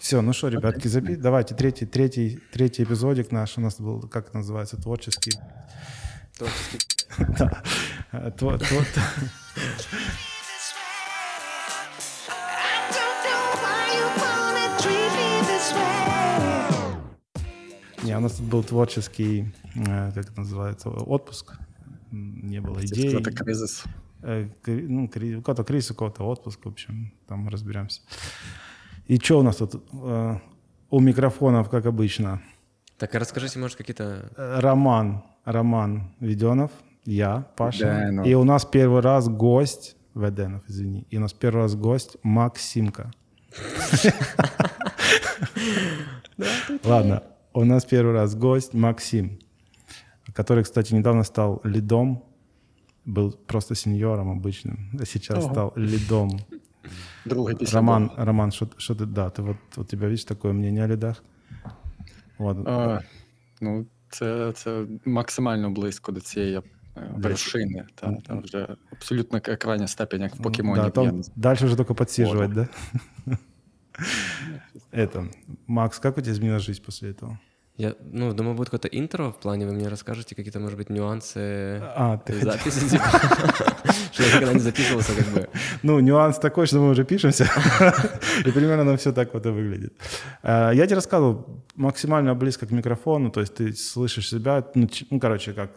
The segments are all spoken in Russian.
Все, ну что, ребятки, запи... давайте третий, третий, третий эпизодик наш у нас был, как это называется, творческий. Творческий. Да. Не, у нас тут был творческий, э, как это называется, отпуск. Не было идей. Это кризис. Э, ну, кого-то кризис, у кого-то отпуск, в общем, там разберемся. И что у нас тут э, у микрофонов, как обычно? Так, а расскажите, может, какие-то... Э, Роман, Роман Веденов, я, Паша. Веденов. И у нас первый раз гость, Веденов, извини, и у нас первый раз гость Максимка. Ладно, у нас первый раз гость Максим, который, кстати, недавно стал лидом, был просто сеньором обычным, а сейчас стал лидом. Другий після Роман, Бога. Роман, что, что ты, да, ты вот у тебя видишь такое мнение о лидах? Вот. А, ну, це, це максимально близько до цієї е, вершини. Та, там вже абсолютно к- крайня степень, як в покемоні. Да, там Я не знаю. дальше уже только подсиживать, да? Это, Макс, как у тебя изменилась жизнь после этого? Я, ну, думаю, будет какое-то интро в плане, вы мне расскажете какие-то, может быть, нюансы А, ты записи, типа, что я никогда не записывался, как бы. Ну, нюанс такой, что мы уже пишемся, и примерно нам все так вот и выглядит. Э, Я тебе рассказывал максимально близко к микрофону, то есть ты слышишь себя, ну, ну, короче, как,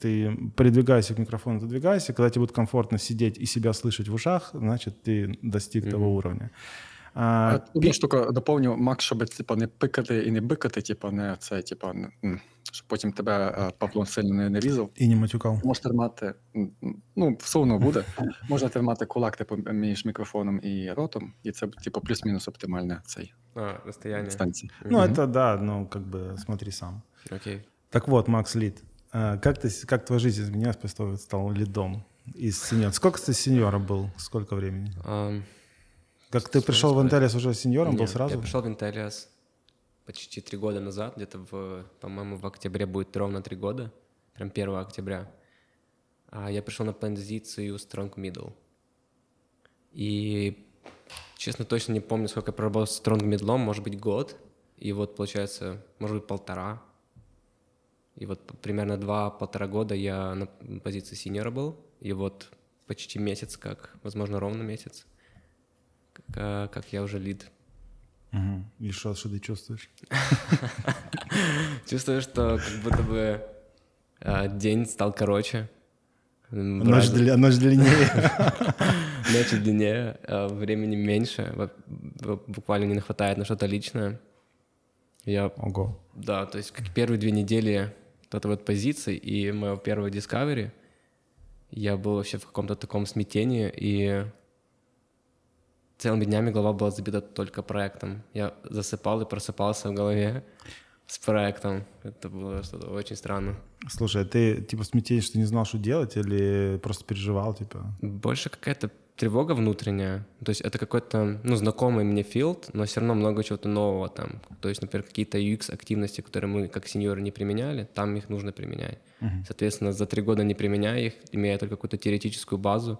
ты придвигаешься к микрофону, двигайся, когда тебе будет комфортно сидеть и себя слышать в ушах, значит, ты достиг того уровня. А, А, Одну штуку доповню, Макс, щоб типа, не пикати і не бикати, типа, не це, типа, не- м, щоб потім тебе е, Павло сильно не, не різав. И не матюкал. Можна тримати, м, м, ну, все одно буде. Можна тримати кулак типу, між мікрофоном і ротом, і це типу, плюс-мінус оптимальна цей А, расстояние. дистанція. Ну, это да, ну, как бы, смотри сам. Окей. Так вот, Макс Лид, э, как, ты, с- как твоя жизнь изменилась после того, как ты стал лидом из сеньора? Сколько ты сеньором был? Сколько времени? Ам, Как ты пришел в. Интеллис уже сеньором был сразу? Я пришел в Intellias почти три года назад, где-то, в, по-моему, в октябре будет ровно три года, прям 1 октября. А я пришел на позицию Strong Middle. И, честно, точно не помню, сколько я проработал с Strong Middle, может быть, год. И вот, получается, может быть, полтора. И вот примерно два-полтора года я на позиции синьора был. И вот почти месяц, как, возможно, ровно месяц, как, а, как я уже лид. Мгм. И что, что ты чувствуешь? Чувствую, что как будто бы а, день стал короче. Ночь, для- ночь длиннее. Длиннее, а времени меньше. Буквально не хватает на что-то личное. Я, Ого. да, то есть как первые две недели вот этой вот позиции и моего первого Discovery я был вообще в каком-то таком смятении, и целыми днями голова была забита только проектом. Я засыпал и просыпался в голове с проектом. Это было что-то очень странно. Слушай, а ты типа смятение, что не знал, что делать, или просто переживал, типа? Больше какая-то тревога внутренняя. То есть это какой-то, ну, знакомый мне филд, но все равно много чего-то нового там. То есть, например, какие-то UX-активности, которые мы как сеньоры не применяли, там их нужно применять. Соответственно, за три года не применяя их, имея только какую-то теоретическую базу,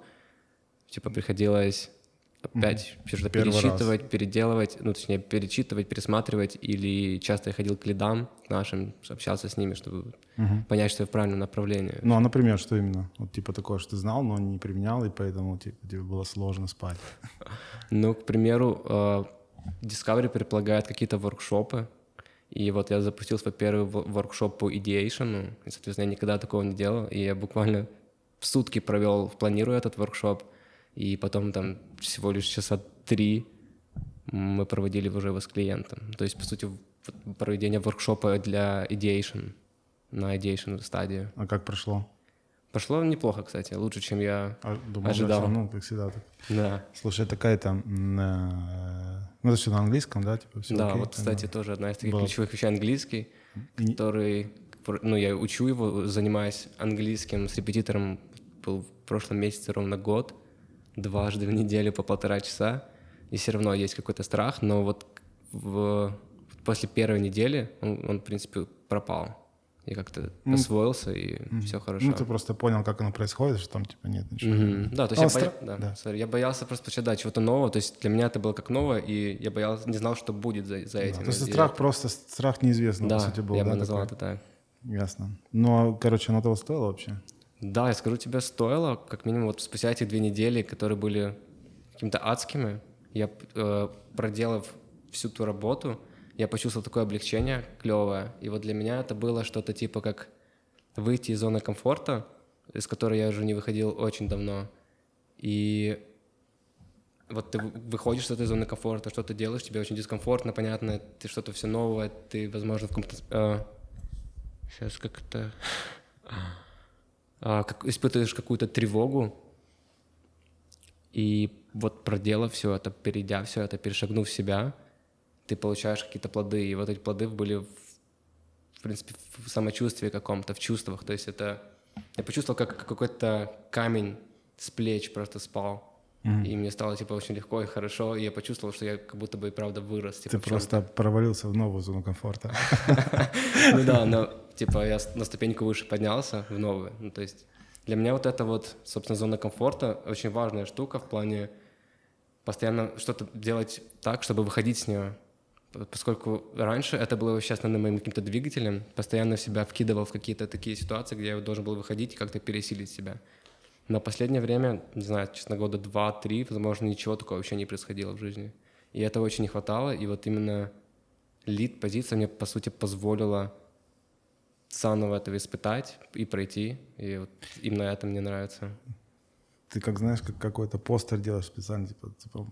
типа приходилось опять что-то Первый раз. пересчитывать, переделывать, ну, точнее, перечитывать, пересматривать, или часто я ходил к лидам нашим, общался с ними, чтобы понять, что я в правильном направлении. Ну, а, например, что именно? Вот типа такое, что ты знал, но не применял, и поэтому типа, тебе было сложно спать. Ну, к примеру, э, Discovery предполагает какие-то воркшопы, и вот я запустил свой первый во- воркшоп по ideation, и, соответственно, я никогда такого не делал, и я буквально сутки провел, планируя этот воркшоп, и потом там всего лишь часа три мы проводили уже его с клиентом. То есть, по сути, проведение воркшопа для ideation, на ideation стадии. А как прошло? Пошло неплохо, кстати, лучше, чем я А, думал, ожидал. дальше, ну, как всегда. Так. Да. Слушай, это какая-то... м, э, Ну, это все на английском, да? Типа, всё Да, окей? вот, кстати, Да. тоже одна из таких Было. ключевых вещей английский, который, ну, я учу его, занимаюсь английским с репетитором, был в прошлом месяце ровно год, дважды в неделю по полтора часа, и все равно есть какой-то страх, но вот в- после первой недели он, он, в принципе, пропал. и как-то Ну, освоился, и все хорошо. Ну, ты просто понял, как оно происходит, что там типа нет ничего. Мгм. Да, то есть А, я, стра- боя- да, да. sorry, я боялся просто да, чего-то нового. То есть для меня это было как новое, и я боялся, не знал, что будет за, за Да, этим. То есть страх это- просто, страх неизвестного, Да, по сути, был. я бы да, назвал такой? это так. Ясно. Но, короче, оно того стоило вообще? Да, я скажу тебе, стоило, как минимум, вот спустя эти две недели, которые были какими-то адскими, я, э, проделав всю ту работу, я почувствовал такое облегчение клевое. И вот для меня это было что-то типа как выйти из зоны комфорта, из которой я уже не выходил очень давно. И вот ты вы- выходишь с этой зоны комфорта, что ты делаешь, тебе очень дискомфортно, понятно, ты что-то все новое, ты, возможно, в каком-то... сейчас как-то... а, как, испытываешь какую-то тревогу, и вот проделав все это, перейдя все это, перешагнув себя, ты получаешь какие-то плоды, и вот эти плоды были, в, в принципе, в самочувствии каком-то, в чувствах, то есть это... Я почувствовал, как какой-то камень с плеч просто спал, и мне стало, типа, очень легко и хорошо, и я почувствовал, что я как будто бы, и правда, вырос. Типа, Ты просто провалился в новую зону комфорта. Ну да, но типа я на ступеньку выше поднялся в новую. Ну, то есть для меня вот это вот, собственно, зона комфорта очень важная штука в плане постоянно что-то делать так, чтобы выходить с нее. Поскольку раньше это было вообще основным моим каким-то двигателем, постоянно себя вкидывал в какие-то такие ситуации, где я должен был выходить и как-то пересилить себя. Но последнее время, не знаю, честно, года два-три, возможно, ничего такого вообще не происходило в жизни. И этого очень не хватало, и вот именно лид-позиция мне, по сути, позволила заново это испытать и пройти. И вот именно это мне нравится. Ты как знаешь, как какой-то постер делаешь специально, типа, типа,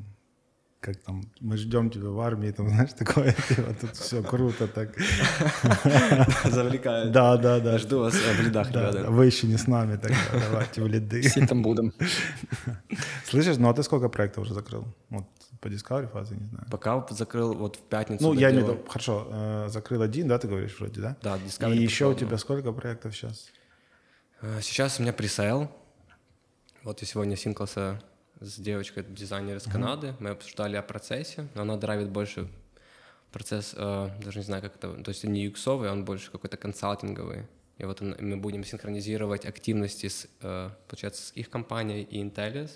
как там, мы ждем тебя в армии, там, знаешь, такое, типа, тут все круто так. Завлекает. Да, да, да. Жду вас в лидах, Да, ребята. вы еще не с нами, тогда давайте в лиды. Всі там будемо. Слышишь, ну а ты сколько проектов уже закрыл? Вот по Discovery фазе, не знаю. Пока закрыл вот в пятницу. Ну, я не... Хорошо, э, закрыл один, да, ты говоришь вроде, да? Да, Discovery И еще у тебя сколько проектов сейчас? А, Сейчас у меня пресейл. Вот я сегодня синклся с девочкой, дизайнер из Канады. Мы обсуждали о процессе. но Она драйвит больше процесс, э, даже не знаю, как это... То есть не юксовый, он больше какой-то консалтинговый. И вот мы будем синхронизировать активности с, э, получается, с их компанией и Intellis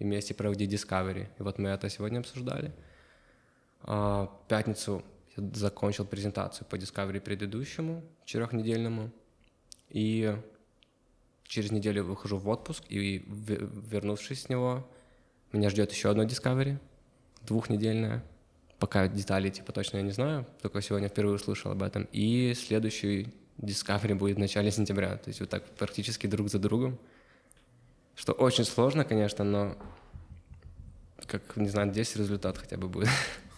и вместе проводить Discovery. И вот мы это сегодня обсуждали. А, В пятницу я закончил презентацию по Discovery предыдущему, четырехнедельному. И через неделю выхожу в отпуск, и вернувшись с него, меня ждет еще одно Discovery, двухнедельное. Пока деталей типа точно я не знаю, только сегодня впервые услышал об этом. И следующий Discovery будет в начале сентября, то есть вот так практически друг за другом. Что очень сложно, конечно, но как, не знаю, здесь результат хотя бы будет.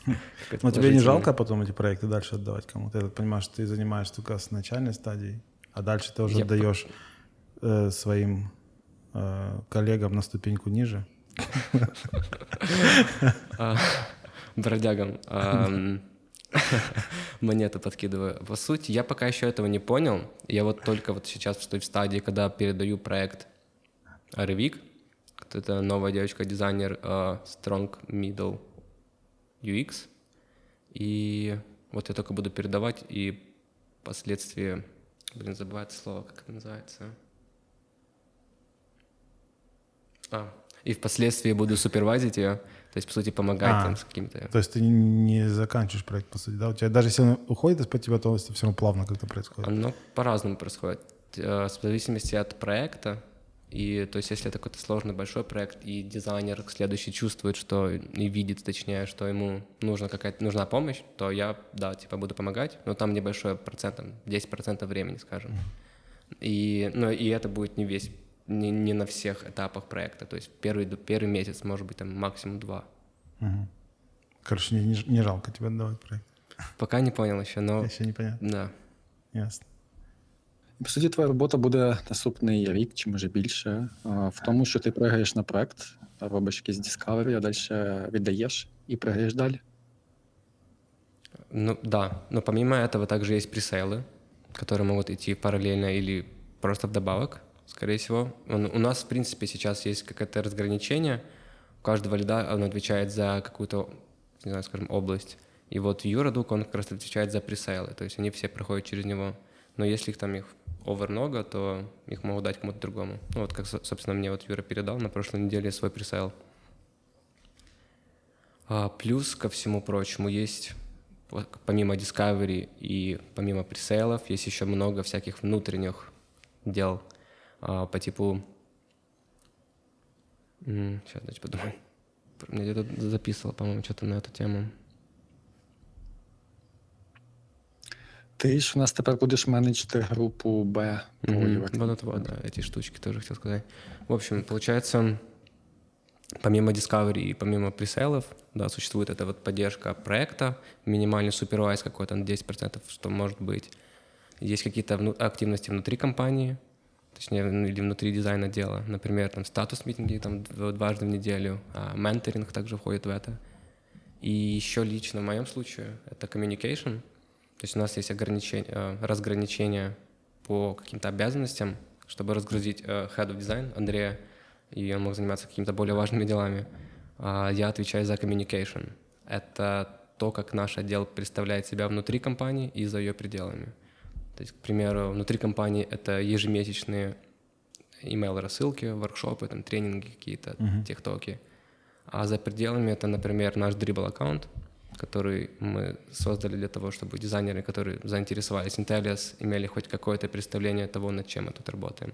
Но тебе не жалко потом эти проекты дальше отдавать кому-то? Я так понимаю, что ты занимаешься только с начальной стадией, а дальше ты уже Я отдаешь э, своим э, коллегам на ступеньку ниже. А, бродягам ам, монету подкидываю. По сути, я пока еще этого не понял. Я вот только вот сейчас в стадии, когда передаю проект Ревик. Это новая девочка-дизайнер а, Strong Middle UX. И вот я только буду передавать, и впоследствии... Блин, забываю это слово, как это называется. А, и впоследствии буду супервайзить ее, то есть, по сути, помогать А. там с какими-то... То есть ты не заканчиваешь проект, по сути, да? У тебя даже если он уходит из-под тебя, то это все равно плавно как-то происходит. Оно по-разному происходит. Э, В зависимости от проекта. И то есть, если это какой-то сложный большой проект, и дизайнер следующий чувствует, что и видит, точнее, что ему нужна какая-то нужна помощь, то я, да, типа буду помогать, но там небольшой процент, там 10% времени, скажем. И, ну, и это будет не весь, не, не на всех этапах проекта. То есть первый, первый месяц, может быть, там максимум два. Мгм. Короче, не, не не жалко тебе отдавать проект. Пока не понял еще, но Еще непонятно. да. Ясно. По суті, твоя робота буде наступний рік чи може більше а, в тому, що ти пригаєш на проект, робиш якийсь Discovery, а далі віддаєш і пригаєш далі. Ну да, но помимо этого также есть пресейлы, которые могут идти параллельно или просто вдобавок, скорее всего. Он- у нас, в принципе, сейчас есть какое-то разграничение. У каждого лида он отвечает за какую-то, не знаю, скажем, область. И вот Юра Дук, он как раз отвечает за пресейлы, то есть они все проходят через него. Но если их там их овер много, то их могут дать кому-то другому. Ну вот как, со- собственно, мне вот Юра передал на прошлой неделе свой пресейл. А, плюс ко всему прочему есть помимо Discovery и помимо пресейлов есть еще много всяких внутренних дел а, по типу... Сейчас, дайте подумаю. Мне где-то записывал, по-моему, что-то на эту тему. Ти ж у нас тепер будеш менеджити групу Б. Вот это вот, да, эти штучки тоже хотел сказать. В общем, получается, помимо Discovery и помимо пресейлов, да, существует эта вот поддержка проекта, минимальный супервайз какой-то на 10%, что может быть. Есть какие-то вну- активности внутри компании, точнее, ну, или внутри дизайн отдела. Например, там статус-митинги там дв- дважды в неделю, а менторинг также входит в это. И еще лично в моем случае это communication. То есть у нас есть ограничение, э, разграничение по каким-то обязанностям, чтобы разгрузить э, head of design Андрея, и он мог заниматься какими-то более важными делами. А я отвечаю за communication. Это то, как наш отдел представляет себя внутри компании и за ее пределами. То есть, к примеру, внутри компании это ежемесячные email-рассылки, воркшопы, там, тренинги какие-то, техтоки. А за пределами это, например, наш Dribble аккаунт, который мы создали для того, чтобы дизайнеры, которые заинтересовались Intellias, имели хоть какое-то представление того, над чем мы тут работаем.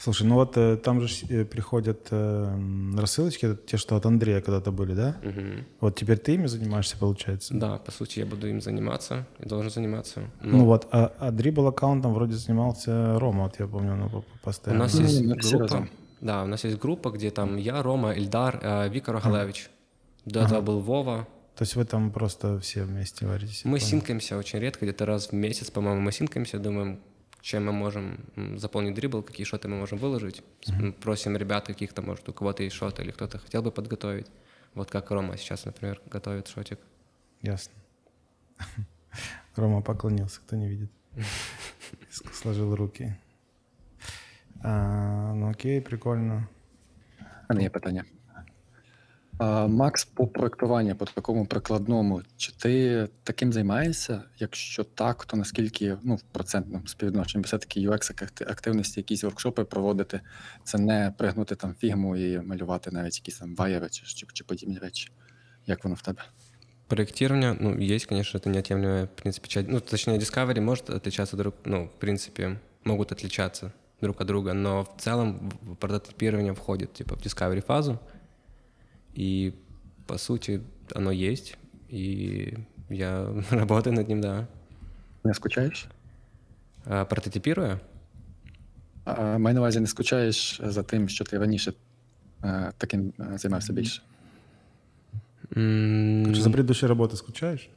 Слушай, ну вот э, там же э, приходят э, рассылочки, те, что от Андрея когда-то были, да? Мгм. Вот теперь ты ими занимаешься, получается? Да, по сути, я буду им заниматься и должен заниматься. Ну Но вот, а, а дрибл аккаунтом вроде занимался Рома, вот я помню, ну, по- у нас Ну, есть все группа. Да, у нас есть группа, где там я, Рома, Ильдар, э, Вика Рохалевич. До этого был Вова. То есть вы там просто все вместе варитесь? Мы понял. синкаемся очень редко, где-то раз в месяц, по-моему, мы синкаемся, думаем, чем мы можем заполнить дрибл, какие шоты мы можем выложить. М, Просим ребят каких-то, может, у кого-то есть шоты или кто-то хотел бы подготовить. Вот как Рома сейчас, например, готовит шотик. Ясно. Рома поклонился, кто не видит. Сложил руки. А, ну окей, прикольно. А не є питання. Макс, по проектуванню, по такому прикладному, чи ти таким займаєшся? Якщо так, то наскільки ну, в процентному співвідношенні, все-таки UX акти- активності, якісь воркшопи проводити, це не пригнути там фігму і малювати навіть якісь там ваєри чи, чи, чи подібні речі. Як воно в тебе? Проектирование, ну, есть, конечно, это неотъемлемая, в принципе, часть. Ну, точнее, Discovery может отличаться друг, ну, в принципе, могут отличаться друг от друга, но в целом в- прототипирование входит, типа, в Discovery фазу, и, по сути, оно есть, и я работаю над ним, да. Не скучаєш? А, прототипируя, А, маю на увазі, не скучаєш за тим, що ти раніше е, таким е, займався більше. м, Короче, за предыдущей работой скучаешь?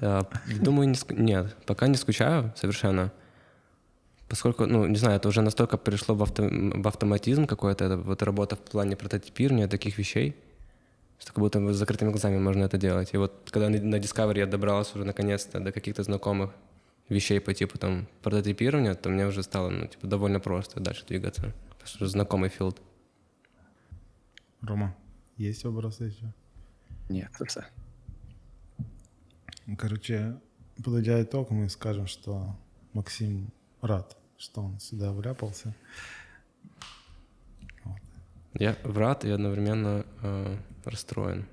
А, Думаю, не ск- нет, пока не скучаю совершенно. Поскольку, ну, не знаю, это уже настолько перешло в, авто- в автоматизм какой-то, это вот работа в плане прототипирования таких вещей, что как будто бы с закрытыми глазами можно это делать. И вот когда на, Discovery я добрался уже наконец-то до каких-то знакомых вещей по типу там прототипирования, то мне уже стало, ну, типа, довольно просто дальше двигаться. Потому что уже знакомый филд. Рома, есть вопросы еще? Це все. Ну, Короче, подводя итог, мы скажем, что Максим рад, что он сюда вляпался. Я рад и одновременно э, расстроен,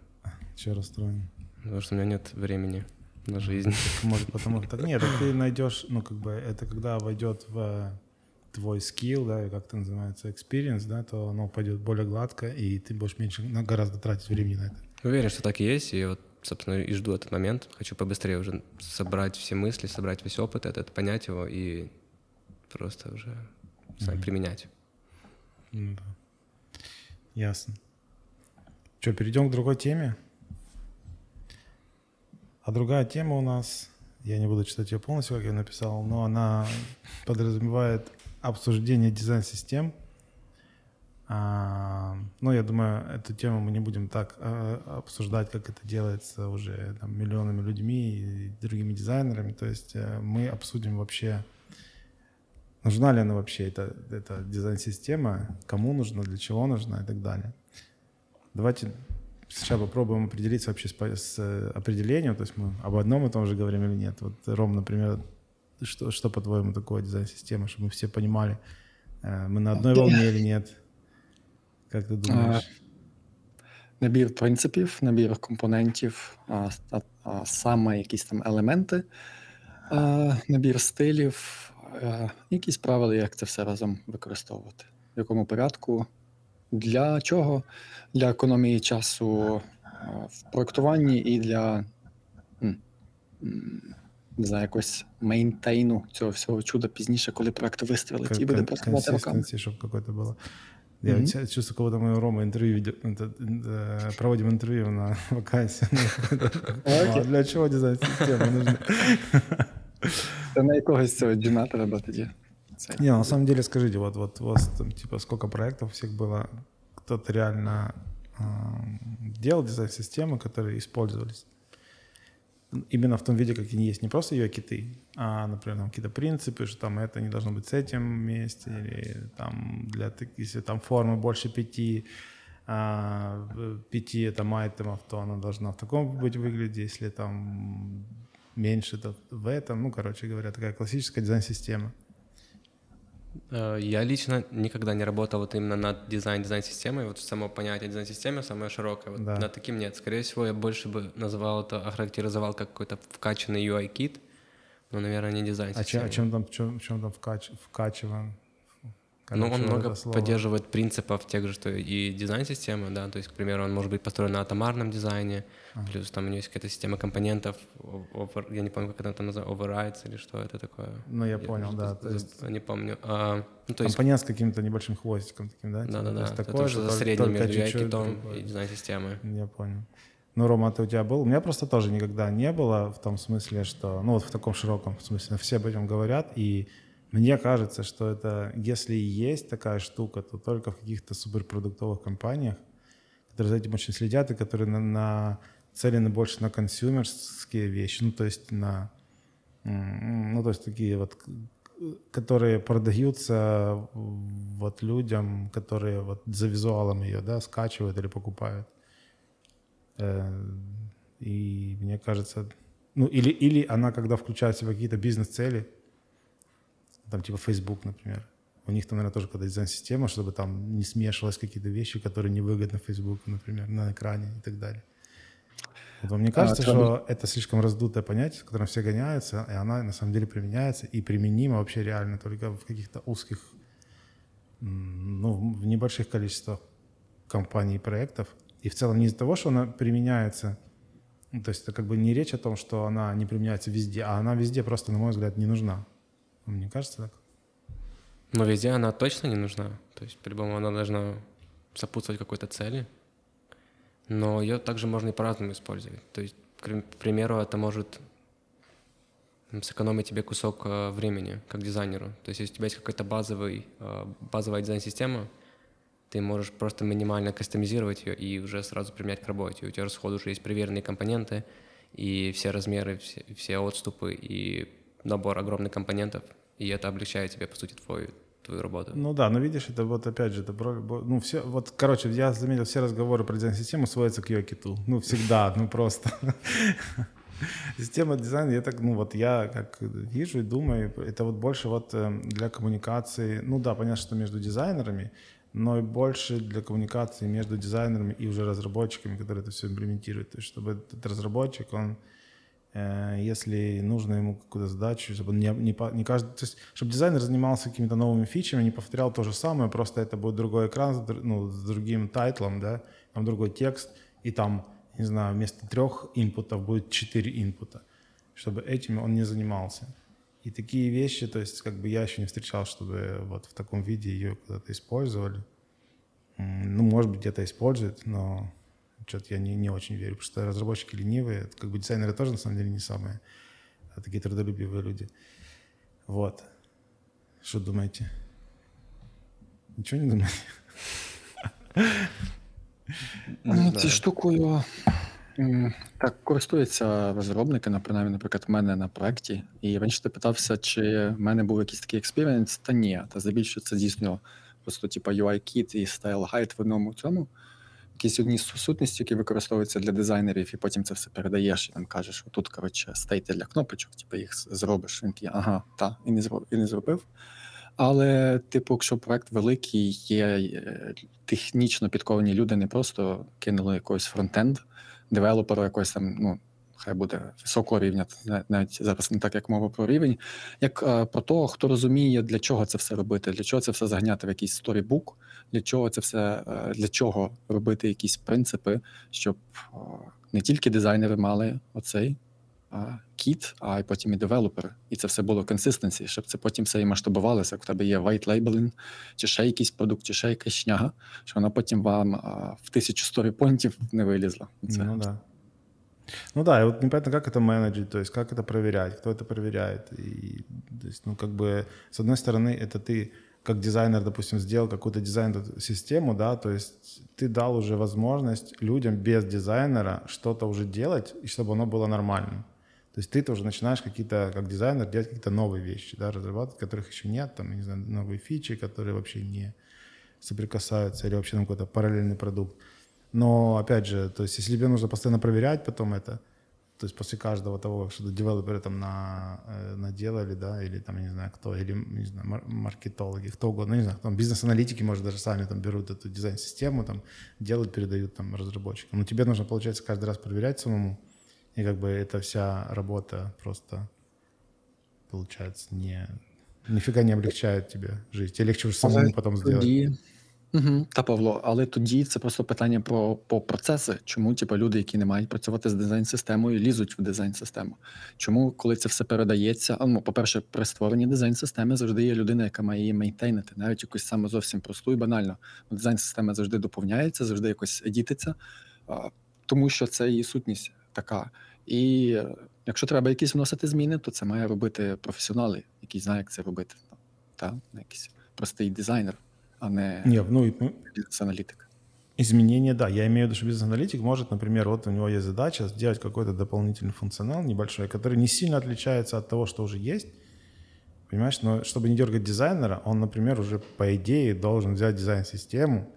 Че расстроен? потому что у меня нет времени на жизнь. Может, потому что... Нет, ты найдешь, ну, как бы, это когда войдет в твой скилл, да, и как это называется, experience, да, то оно пойдет более гладко, и ты будешь меньше, ну, гораздо тратить времени на это. Уверен, что так и есть, и вот, собственно, и жду этот момент. Хочу побыстрее уже собрать все мысли, собрать весь опыт этот, понять его и просто уже сам применять. Ну, да. Ясно. Что, перейдем к другой теме? А другая тема у нас, я не буду читать ее полностью, как я написал, но она подразумевает обсуждение дизайн-систем. А, ну, я думаю, эту тему мы не будем так а, обсуждать, как это делается уже там, миллионами людьми и другими дизайнерами. То есть э, мы обсудим вообще, нужна ли она вообще, эта, эта дизайн-система, кому нужна, для чего нужна и так далее. Давайте сейчас попробуем определиться вообще с, по- с, э, определением, то есть мы об одном и том же говорим или нет. Вот Ром, например, что, что по-твоему такое дизайн-система, чтобы мы все понимали, э, мы на одной волне или нет? Как ты думаешь? Набір принципів, набір компонентів, а, а, а саме якісь там елементи, а, набір стилів, а, якісь правила, як це все разом використовувати, в якому порядку, для чого? Для економії часу а, в проєктуванні і для м, м, не знаю, якось мейнтейну цього всього чуда пізніше, коли проект вистрілить, і буде Кон- просто мати руками. Consistency, чтобы какое-то было. Я Мгм. вот себя чувствую, кого-то мы Рома интервью ведем, это, э, проводим интервью на вакансию. Окей. А Для чего дизайн-система нужна? Це на якогось цього джуна треба тоді. Це. Не, на самом деле, скажите, вот, вот у вас там, типа, сколько проектов всех было, кто-то реально эм, делал дизайн-системы, которые использовались? Именно в том виде, как они есть, не просто ее киты, а, например, там какие-то принципы, что там это не должно быть с этим вместе, или там для если там формы больше пяти, а, пяти там айтемов, то она должна в таком быть выгляде, если там меньше, то в этом, ну, короче говоря, такая классическая дизайн-система. Э, Я лично никогда не работал вот именно над дизайн дизайн-системой. Вот само понятие дизайн-системы самое широкое. Вот Да. над таким нет. Скорее всего, я больше бы назвал это, охарактеризовал как какой-то вкачанный UI-кит, но, наверное, не А чем, дизайн-система. а чем там, чем, чем там вкач, вкачиваем? Ну, он Короче, много поддерживает принципов тех же, что и дизайн-системы, да, то есть, к примеру, он может быть построен на атомарном дизайне, плюс там у него есть какая-то система компонентов, over- я не помню, как это там называется, overrides или что это такое. Ну, я понял, что- да, то есть- Не помню. А, ну, то есть, Компонент с каким-то небольшим хвостиком таким, да? типа? Да-да-да, есть это такой то, же, что только- средний только между другой. и дизайн-системой. Я понял. Ну, Рома, это у тебя был? У меня просто тоже никогда не было в том смысле, что, ну, вот в таком широком смысле, все об этом говорят, и мне кажется, что это, если и есть такая штука, то только в каких-то суперпродуктовых компаниях, которые за этим очень следят и которые на, на нацелены больше на консюмерские вещи, ну, то есть на, ну, то есть такие вот, которые продаются вот людям, которые вот за визуалом ее, да, скачивают или покупают. Э, И мне кажется, ну или, или она, когда включается в какие-то бизнес-цели, там типа Facebook, например, у них там, наверное, тоже когда дизайн-система, чтобы там не смешивалось какие-то вещи, которые невыгодны Facebook, например, на экране и так далее. Вот вам не кажется, А, что это слишком раздутое понятие, с которым все гоняются, и она на самом деле применяется и применима вообще реально только в каких-то узких, ну, в небольших количествах компаний и проектов. И в целом не из-за того, что она применяется, ну, то есть это как бы не речь о том, что она не применяется везде, а она везде просто, на мой взгляд, не нужна. Вам не кажется так? Но везде она точно не нужна. То есть, по-любому, она должна сопутствовать какой-то цели. Но ее также можно и по-разному использовать. То есть, к рим- к примеру, это может сэкономить тебе кусок э, времени как дизайнеру. То есть, если у тебя есть какая-то базовый, э, базовая дизайн-система, ты можешь просто минимально кастомизировать ее и уже сразу применять к работе. У тебя сходу уже есть проверенные компоненты, и все размеры, все, все отступы, и набор огромных компонентов, и это облегчает тебе, по сути, твою, твою работу. Ну да, но видишь, это вот опять же, это ну все, вот, короче, я заметил, все разговоры про дизайн-систему сводятся к UI-киту. Ну всегда, ну просто. Система дизайна, я так, ну вот я как вижу и думаю, это вот больше вот э, для коммуникации, ну да, понятно, что между дизайнерами, но и больше для коммуникации между дизайнерами и уже разработчиками, которые это все имплементируют. То есть чтобы этот разработчик, он если нужно ему какую-то задачу, чтобы он не, не, не каждый, то есть, чтобы дизайнер занимался какими-то новыми фичами, не повторял то же самое, просто это будет другой экран ну, с другим тайтлом, да, там другой текст, и там, не знаю, вместо трех инпутов будет четыре инпута, чтобы этим он не занимался. И такие вещи, то есть, как бы я еще не встречал, чтобы вот в таком виде ее куда-то использовали. Ну, может быть, где-то используют, но что-то я не, не очень верю, потому что разработчики ленивые, как бы дизайнеры тоже на самом деле не самые а такие трудолюбивые люди. Вот. Что думаете? Ничего не думаете? Не Ну, знаю. ці штукою м, так користуються розробники, ну, принаймні, наприклад, в мене на проєкті. І раніше ти питався, чи в мене був якийсь такий експірієнс, та ні. Та здебільшого це дійсно просто типу UI-кit і style guide в одному цьому. якісь одні су- сутності, які використовуються для дизайнерів, і потім це все передаєш, і там кажеш, отут, коротше, стейти для кнопочок, типу їх зробиш. Він такий, ага, та, і не зробив, і не зробив. Але, типу, якщо проект великий, є е, технічно підковані люди, не просто кинули якогось фронтенд, девелопера якогось там, ну, хай буде високого рівня, на- навіть зараз не так, як мова про рівень, як е, про того, хто розуміє, для чого це все робити, для чого це все загняти в якийсь сторібук, для чого це все, е, для чого робити якісь принципи, щоб е, не тільки дизайнери мали оцей а, кіт, а й потім і девелопери. І це все було консистенції, щоб це потім все і масштабувалося. Як в тебе є white labeling, чи ще якийсь продукт, чи ще якась шняга, що вона потім вам а, в тисячу сторіпонтів не вилізла. Це Ну да. Ну да, и вот непонятно, как это менеджить, то есть как это проверять, кто это проверяет. И, то есть, ну, как бы, с одной стороны, это ты, как дизайнер, допустим, сделал какую-то дизайн-систему, да, то есть ты дал уже возможность людям без дизайнера что-то уже делать, и чтобы оно было нормальным. То есть ты тоже начинаешь какие-то, как дизайнер, делать какие-то новые вещи, да, разрабатывать, которых еще нет, там, не знаю, новые фичи, которые вообще не соприкасаются, или вообще там какой-то параллельный продукт. Но, опять же, то есть если тебе нужно постоянно проверять потом это, то есть после каждого того, как что-то девелоперы там на, э, наделали, да, или там, не знаю, кто, или, не знаю, мар- маркетологи, кто угодно, ну, не знаю, там бизнес-аналитики, может, даже сами там берут эту дизайн-систему, там, делают, передают там разработчикам. Но тебе нужно, получается, каждый раз проверять самому, и как бы эта вся работа просто, получается, не, нифига не облегчает тебе жизнь. Тебе легче уже самому потом сделать. Угу, та Павло, але тоді це просто питання про, про процеси. Чому типу, люди, які не мають працювати з дизайн-системою, лізуть в дизайн-систему? Чому, коли це все передається? Ну, по-перше, при створенні дизайн-системи завжди є людина, яка має її мейнтейнити, навіть якусь саме зовсім просту і банально. Дизайн-система завжди доповняється, завжди якось едітиться, а, тому що це її сутність така. І е, якщо треба якісь вносити зміни, то це має робити професіонали, які знають, як це робити. Та? Якийсь простий дизайнер, а не Не, ну, и- бізнес-аналітик. Изменения, да. Я имею в виду, что бизнес-аналитик может, например, вот у него есть задача сделать какой-то дополнительный функционал небольшой, который не сильно отличается от того, что уже есть. Понимаешь, но чтобы не дергать дизайнера, он, например, уже по идее должен взять дизайн-систему,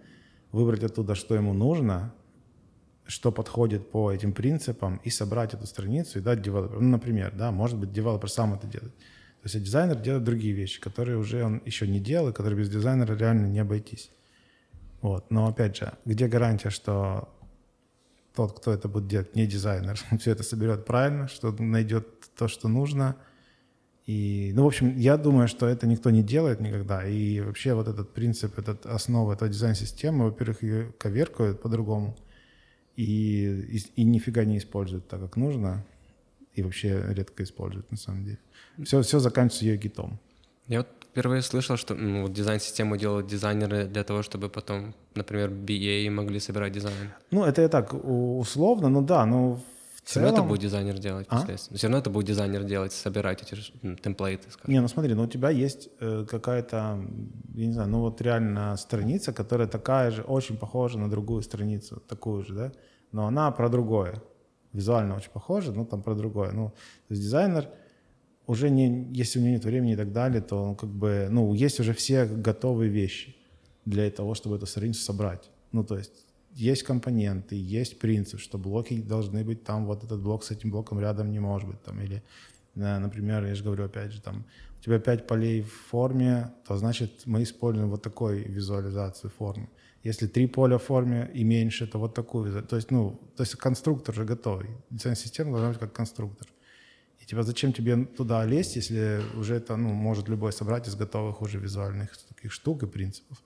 выбрать оттуда, что ему нужно, что подходит по этим принципам, и собрать эту страницу и дать девелоперу. Ну, например, да, может быть, девелопер сам это делает. То есть дизайнер делает другие вещи, которые уже он еще не делал, и которые без дизайнера реально не обойтись. Вот. Но опять же, где гарантия, что тот, кто это будет делать, не дизайнер, все это соберет правильно, что найдет то, что нужно. И, ну, в общем, я думаю, что это никто не делает никогда. И вообще вот этот принцип, этот основа этой дизайн-системы, во-первых, ее коверкают по-другому. И, и, и нифига не используют так, как нужно. И вообще редко используют, на самом деле. Все, все заканчивается ее гитом. Я вот впервые слышал, что ну, вот дизайн-систему делают дизайнеры для того, чтобы потом, например, BA могли собирать дизайн. Ну, это я так условно, ну да, но Все равно это будет дизайнер делать, А? Все равно это будет дизайнер делать, собирать эти темплейты, скажем. Не, ну смотри, ну у тебя есть э, какая-то, я не знаю, ну вот реально страница, которая такая же, очень похожа на другую страницу, такую же, да, но она про другое. Визуально очень похожа, но там про другое. Ну, то есть дизайнер уже не, если у него нет времени и так далее, то он как бы, ну, есть уже все готовые вещи для того, чтобы эту страницу собрать. Ну, то есть есть компоненты, есть принцип, что блоки должны быть там, вот этот блок с этим блоком рядом не может быть там, или, э, например, я же говорю, опять же, там, у тебя пять полей в форме, то значит мы используем вот такой визуализацию формы. Если три поля в форме и меньше, то вот такую. То есть, ну, то есть конструктор же готовый. Дизайн-система должна быть как конструктор. Типа зачем тебе туда лезть, если уже это, ну, может любой собрать из готовых уже визуальных таких штук и принципов.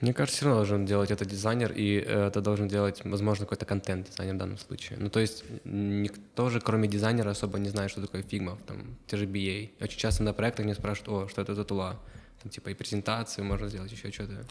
Мне кажется, все равно должен делать это дизайнер, и это должен делать, возможно, какой-то контент-дизайнер в данном случае. Ну, то есть никто же, кроме дизайнера, особо не знает, что такое Figma, там, те же BA. Очень часто на проектах не спрашивают, о, что это за tool а. Там, типа, и презентацию можно сделать, еще что-то.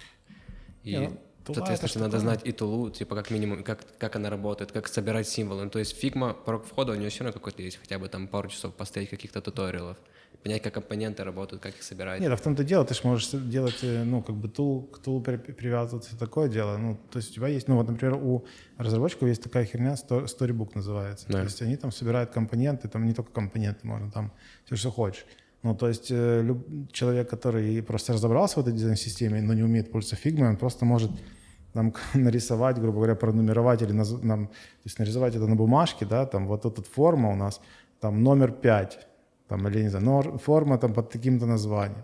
И, ну, tool а соответственно, надо знать и tool у, типа, как минимум, как, как она работает, как собирать символы. Ну, то есть Figma, порог входа у нее все равно какой-то есть, хотя бы там пару часов поставить каких-то туториалов, понять, как компоненты работают, как их собирать. Нет, а в том-то дело, ты же можешь делать, э, ну, как бы tool, к tool у при- привязываться, такое дело. Ну, то есть у тебя есть, ну, вот, например, у разработчиков есть такая херня, sto- Storybook называется. Да. То есть они там собирают компоненты, там не только компоненты, можно там все, что хочешь. Ну, то есть э, человек, который просто разобрался в этой дизайн-системе, но не умеет пользоваться фигмой, он просто может нам нарисовать, грубо говоря, пронумеровать или наз- нам, то есть нарисовать это на бумажке, да, там вот эта форма у нас, там номер 5, там, или не знаю, нор- форма там под таким-то названием.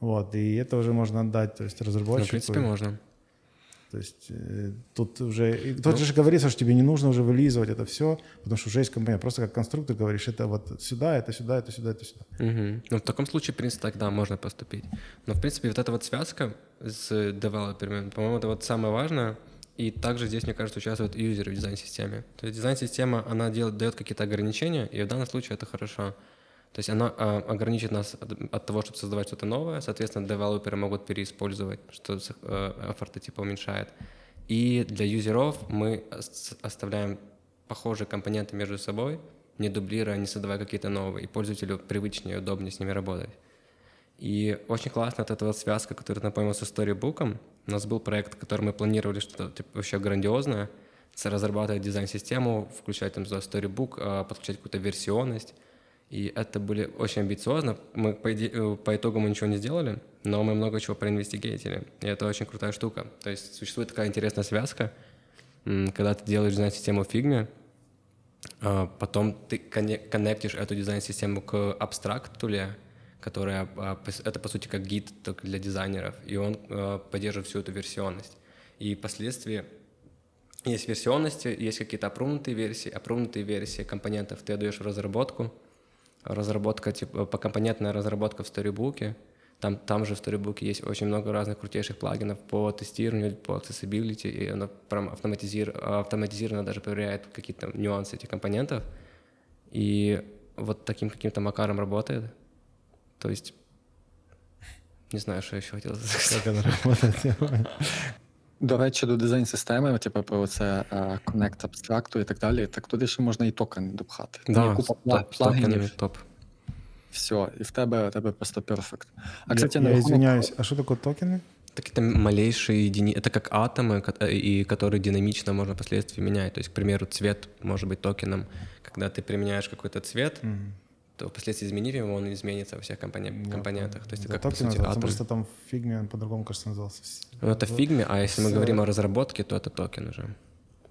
Вот, и это уже можно отдать, то есть Ну, разработчику. в принципе, можно. То есть э, тут уже... и Тут же говорится, что тебе не нужно уже вылизывать это все, потому что уже есть компонент. Просто как конструктор говоришь, это вот сюда, это сюда, это сюда, это сюда. Мгм. Ну, в таком случае, в принципе, тогда можно поступить. Но, в принципе, вот эта вот связка с девелоперами, по-моему, это вот самое важное. И также здесь, мне кажется, участвуют юзеры в дизайн-системе. То есть дизайн-система, она делает, дает какие-то ограничения, и в данном случае это хорошо. То есть она а, ограничит нас от, от того, чтобы создавать что-то новое. Соответственно, девелоперы могут переиспользовать, что с- э, эфорты типа уменьшает. И для юзеров мы ос- оставляем похожие компоненты между собой, не дублируя, не создавая какие-то новые. И пользователю привычнее и удобнее с ними работать. И очень классно вот эта вот связка, которую напомнил со Storybook. У нас был проект, который мы планировали что-то типа, вообще грандиозное. Разрабатывать дизайн-систему, включать там за Storybook, а, подключать какую-то версионность. И это были очень амбициозно. Мы по, иде- э, по итогу мы ничего не сделали, но мы много чего проинвестигейтили. И это очень крутая штука. То есть существует такая интересная связка, когда ты делаешь дизайн-систему в фигме, а, Потом ты конне- коннектишь эту дизайн-систему к абстракт-туле, которая, а, это по сути как гид только для дизайнеров, и он а, поддерживает всю эту версионность. И впоследствии есть версионности, есть какие-то опрунутые версии, опрунутые версии компонентов ты отдаешь в разработку, разработка, типа, покомпонентная разработка в Storybook, там, там же в Storybook есть очень много разных крутейших плагинов по тестированию, по accessibility, и оно прям автоматизир- автоматизированно даже проверяет какие-то нюансы этих компонентов. И вот таким каким-то макаром работает. То есть, не знаю, что еще хотел сказать. Как это работает. До речі, до дизайн-системи, типу про це е, Connect абстракту і так далі, так туди ще можна і токен допхати. Там є Да, купа с пла- топ- с токенами плагінів, топ. все, і в тебе, в тебе просто перфект. А, Я, кстати, я на рахунок- извиняюсь, а что такое токены? Так это малейшие единицы, это как атомы, ко- э, и которые динамично можно впоследствии менять. То есть, к примеру, цвет может быть токеном. Когда ты применяешь какой-то цвет, то впоследствии изменив его, он изменится во всех компоне- компонентах. То есть, это Да, как, по токен сути, называется, атом. просто там в фигме он по-другому, кажется, назывался. Ну, это в фигме, а если мы с- говорим о разработке, то это токен уже.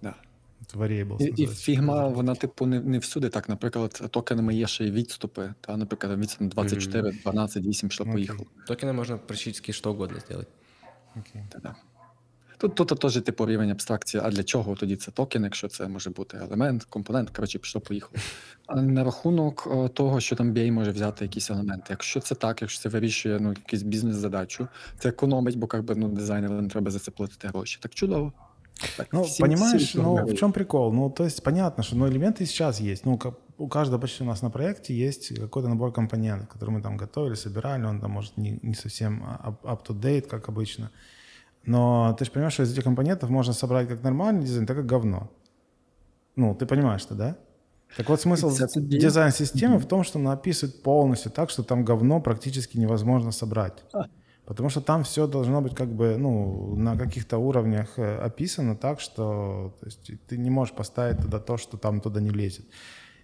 Да. Это variables І, і называется. фігма, вона, типу, не, не всюди так. Наприклад, токенами є ще й відступи. Та, наприклад, відступ 24, 12, 8, що Окей. поїхало. Токеном можно практически что угодно сделать. Окей. Та-да. Тут, тут теж типу рівень абстракції. А для чого тоді це токен, якщо це може бути елемент, компонент, коротше, пішло поїхало. А на рахунок е, того, що там BA може взяти якісь елементи. Якщо це так, якщо це вирішує ну, якусь бізнес-задачу, це економить, бо як би, ну, дизайнеру не треба за це платити гроші. Так чудово. Так, Ну, всі- понимаешь, всі ну, програми. в чем прикол? Ну, то есть понятно, что ну, элементы и сейчас есть. Ну, как у каждого почти у нас на проекте есть какой-то набор компонентов, которые мы там готовили, собирали. Он там может не, не совсем up- up-to-date, как обычно. Но ты же понимаешь, что из этих компонентов можно собрать как нормальный дизайн, так и говно. Ну, ты понимаешь это, да? Так вот смысл дизайн-системы в том, что она описывает полностью так, что там говно практически невозможно собрать. Потому что там все должно быть как бы, ну, на каких-то уровнях э, описано так, что то есть, ты не можешь поставить туда то, что там туда не лезет.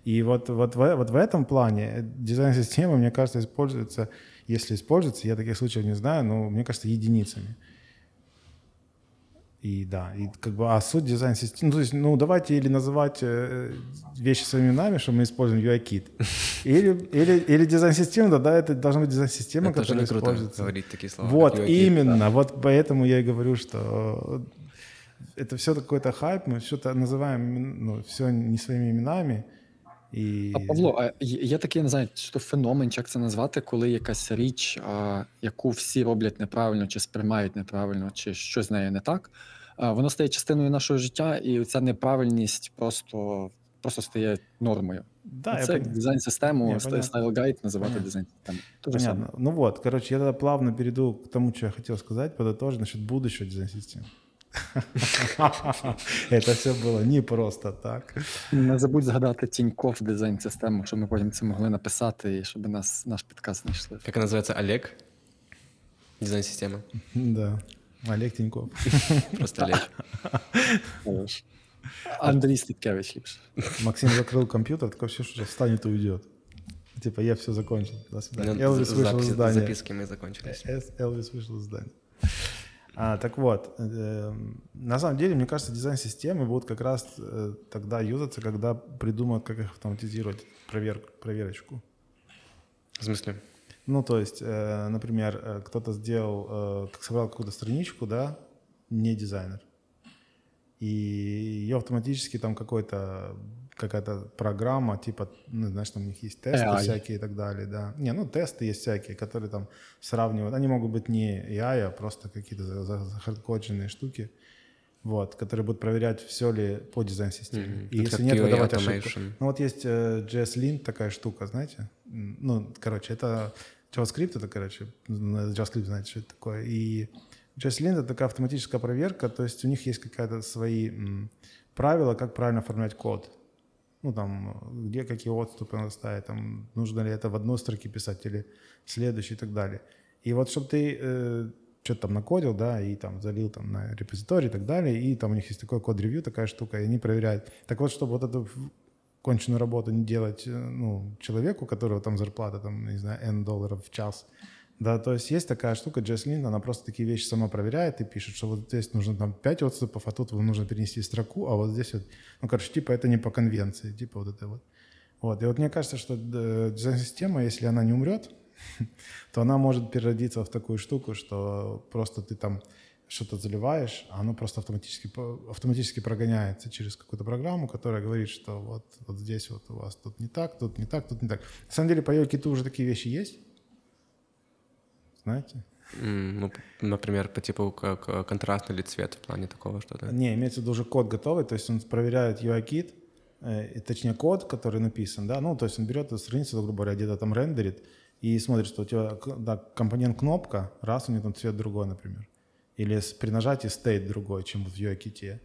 И вот, вот, в, вот в этом плане э, дизайн-система, мне кажется, используется, если используется, я таких случаев не знаю, но мне кажется, единицами. И да, и как бы, а суть дизайн-системы, ну, то есть, ну, давайте или называть э, вещи своими именами, что мы используем UI-кит, или, или, или дизайн-система, да, да, это должна быть дизайн-система, это которая круто используется. говорить такие слова. Вот, именно. Вот поэтому я и говорю, что это все какой-то хайп, мы что-то называем, ну, все не своими именами. И... А Павло, а є такий, не знаю, чи то феномен, чи як це назвати, коли якась річ, а, яку всі роблять неправильно, чи сприймають неправильно, чи щось з нею не так, а, воно стає частиною нашого життя, і ця неправильність просто, просто стає нормою. Да, я це понял. дизайн-систему, Понятно. То же саме. Понятно. Ну вот, короче, я тогда плавно перейду к тому, что я хотел сказать, подытожить насчет будущего дизайн-системы. Это все было не просто так. Не забудь згадати Тінькофф дизайн-систему, щоб ми потім це могли написати, і щоб нас наш підказ знайшли. Как она называется? Олег? Дизайн-система. Да. Олег Тиньков. Просто Олег. Хорош. Андрій Степкевич ліпше. Максим закрыл компьютер, такое все, что встанет и уйдет. Типа, я все закончил. До свидания. Ну, Элвис за- вышел из записи- здания. Записки мои закончились. Эс- Элвис вышел из здания. А, так вот, э, на самом деле, мне кажется, дизайн-системы будут как раз э, тогда юзаться, когда придумают, как их автоматизировать, проверку, проверочку. В смысле? Ну, то есть, э, например, э, кто-то сделал, э, как собрал какую-то страничку, да, не дизайнер, и ее автоматически там какой-то какая-то программа, типа, ну, знаешь, там у них есть тесты AI. всякие и так далее, да. Не, ну, тесты есть всякие, которые там сравнивают. Они могут быть не AI, а просто какие-то за- за- захардкодженные штуки, вот, которые будут проверять, все ли по дизайн-системе. Мгм. И Это если нет, выдавать ошибку. Ну, вот есть э, JSLint такая штука, знаете? Ну, короче, это JavaScript, это, короче, JavaScript знаете, что это такое. И JSLint — это такая автоматическая проверка, то есть у них есть какая-то свои м, правила, как правильно оформлять код. Ну, там, где какие отступы надо ставить, там, нужно ли это в одной строке писать или в следующей и так далее. И вот чтобы ты э, что-то там накодил, да, и там залил там на репозиторий и так далее, и там у них есть такой код-ревью, такая штука, и они проверяют. Так вот, чтобы вот эту конченую работу не делать, э, ну, человеку, которого там зарплата, там, не знаю, N долларов в час, да, то есть есть такая штука, Джеслин, она просто такие вещи сама проверяет и пишет, что вот здесь нужно там 5 отступов, а тут нужно перенести строку, а вот здесь вот, ну, короче, типа это не по конвенции, типа вот это вот. Вот, и вот мне кажется, что дизайн-система, если она не умрет, то она может переродиться в такую штуку, что просто ты там что-то заливаешь, а оно просто автоматически, автоматически прогоняется через какую-то программу, которая говорит, что вот, вот здесь вот у вас тут не так, тут не так, тут не так. На самом деле по UIKit уже такие вещи есть. Знаете? Ну, например, по типу как э, контрастный ли цвет в плане такого что-то. Не, имеется в виду уже код готовый, то есть он проверяет UI-кит, э, точнее код, который написан, да, ну, то есть он берет эту страницу, грубо говоря, где-то там рендерит и смотрит, что у тебя да, компонент кнопка, раз у нее там цвет другой, например, или при нажатии стейт другой, чем в UI-ките.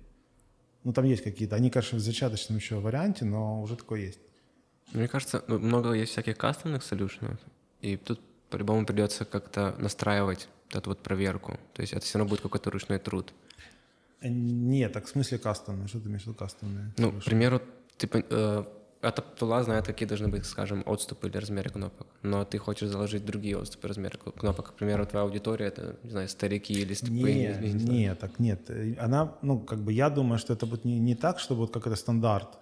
Ну, там есть какие-то, они, конечно, в зачаточном еще варианте, но уже такое есть. Мне кажется, ну, много есть всяких кастомных солюшенов, и тут по-любому придется как-то настраивать эту вот проверку. То есть это все равно будет какой-то ручной труд. Э, Нет, так в смысле кастомные, что ты имеешь в виду кастомные? Ну, к примеру, ты, э, эта тула знает, какие должны быть, скажем, отступы или размеры кнопок, но ты хочешь заложить другие отступы, размеры кн- кнопок. К примеру, твоя аудитория — это, не знаю, старики или слепые. Не, не- не знаю. не, так нет. Она, ну, как бы я думаю, что это будет не, не так, что вот как это стандарт.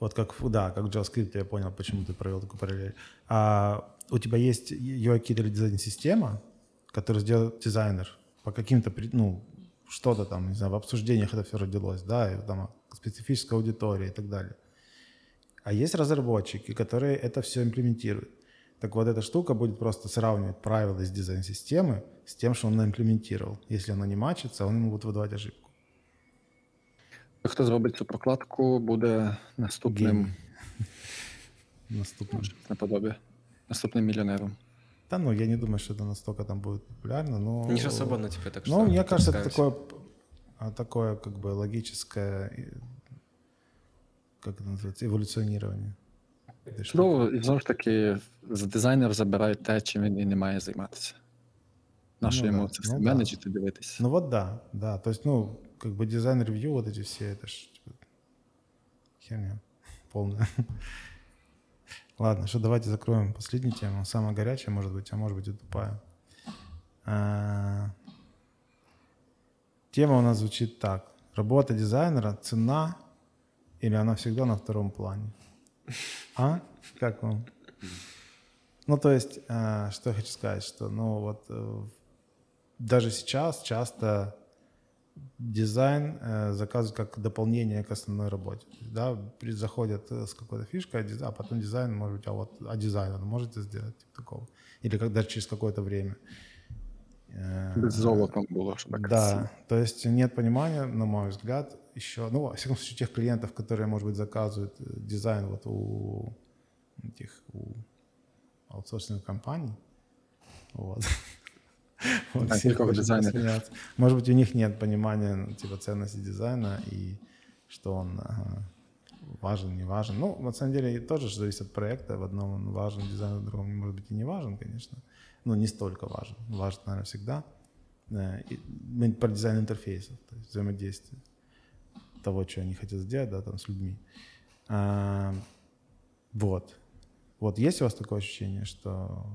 Вот как, да, как в JavaScript я понял, почему ты провел такую параллель. А у тебя есть UI-кит или дизайн-система, которую сделал дизайнер по каким-то, ну, что-то там, не знаю, в обсуждениях это все родилось, да, и там специфическая аудитория и так далее. А есть разработчики, которые это все имплементируют. Так вот, эта штука будет просто сравнивать правила из дизайн-системы с тем, что он имплементировал. Если оно не мачится, он ему будет выдавать ошибку. Хто зробить цю прокладку, буде наступним Геній. Наступно. наподобі, наступним мільйонером. Да, ну, я не думаю, что это настолько там будет популярно, но... Не же свободно тебе так что Ну, мне кажется, это допускаемся. такое, а, такое как бы логическое, и- как это называется, эволюционирование. этой штуки. Чудово, і знову ж таки, з дизайнер забирає те, чим він і не має займатися. Нащо Ну йому да, це ну все да. менеджити, дивитися? Ну вот да, да. То есть, ну, как бы дизайн-ревью, вот эти все, это ж типа, херня полная. Ладно, что давайте закроем последнюю тему. Самая горячая, может быть, а может быть и тупая. А, Тема у нас звучит так. Работа дизайнера, ценна или она всегда на втором плане? А? Как вам? Ну, то есть, а, что я хочу сказать, что, ну, вот э, даже сейчас часто дизайн э, заказывают как дополнение к основной работе. Да, при- заходят э, с какой-то фишкой, а а потом дизайн, может быть, а вот а дизайн вы можете сделать типа такого. Или даже через какое-то время. Э, Без золотом було, щоб так да, то есть нет понимания, на мой взгляд, еще, ну, во всяком случае, тех клиентов, которые, может быть, заказывают э, дизайн вот у этих, у аутсорсинговых компаний. Вот. Вот. Может быть, у них нет понимания ну, типа ценности дизайна и что он ага, важен, не важен. Ну, на самом деле, тоже зависит от проекта. В одном он важен дизайн, в другом, может быть, и не важен, конечно. Ну, не столько важен. Важен, наверное, всегда. Э, и Мы про дизайн интерфейсов, то есть взаимодействие того, что они хотят сделать, да, там, с людьми. А, вот. Вот есть у вас такое ощущение, что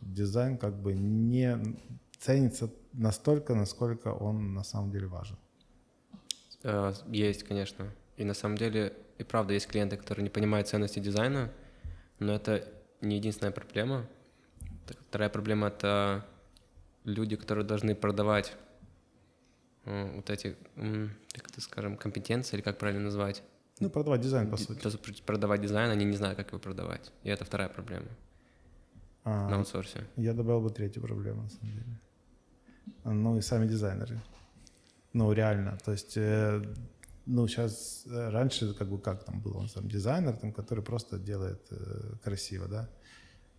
дизайн как бы не ценится настолько, насколько он на самом деле важен. Э, Есть, конечно. И на самом деле, и правда, есть клиенты, которые не понимают ценности дизайна, но это не единственная проблема. Вторая проблема — это люди, которые должны продавать э, вот эти, как это скажем, компетенции, или как правильно назвать? Ну, продавать дизайн, по сути. Продавать дизайн, они не знают, как его продавать. И это вторая проблема А, на аутсорсе. Я добавил бы третью проблему, на самом деле. Ну и сами дизайнеры. Ну, реально. То есть, э, ну, сейчас, раньше, как бы, как там был, он сам дизайнер, там, который просто делает э, красиво, да.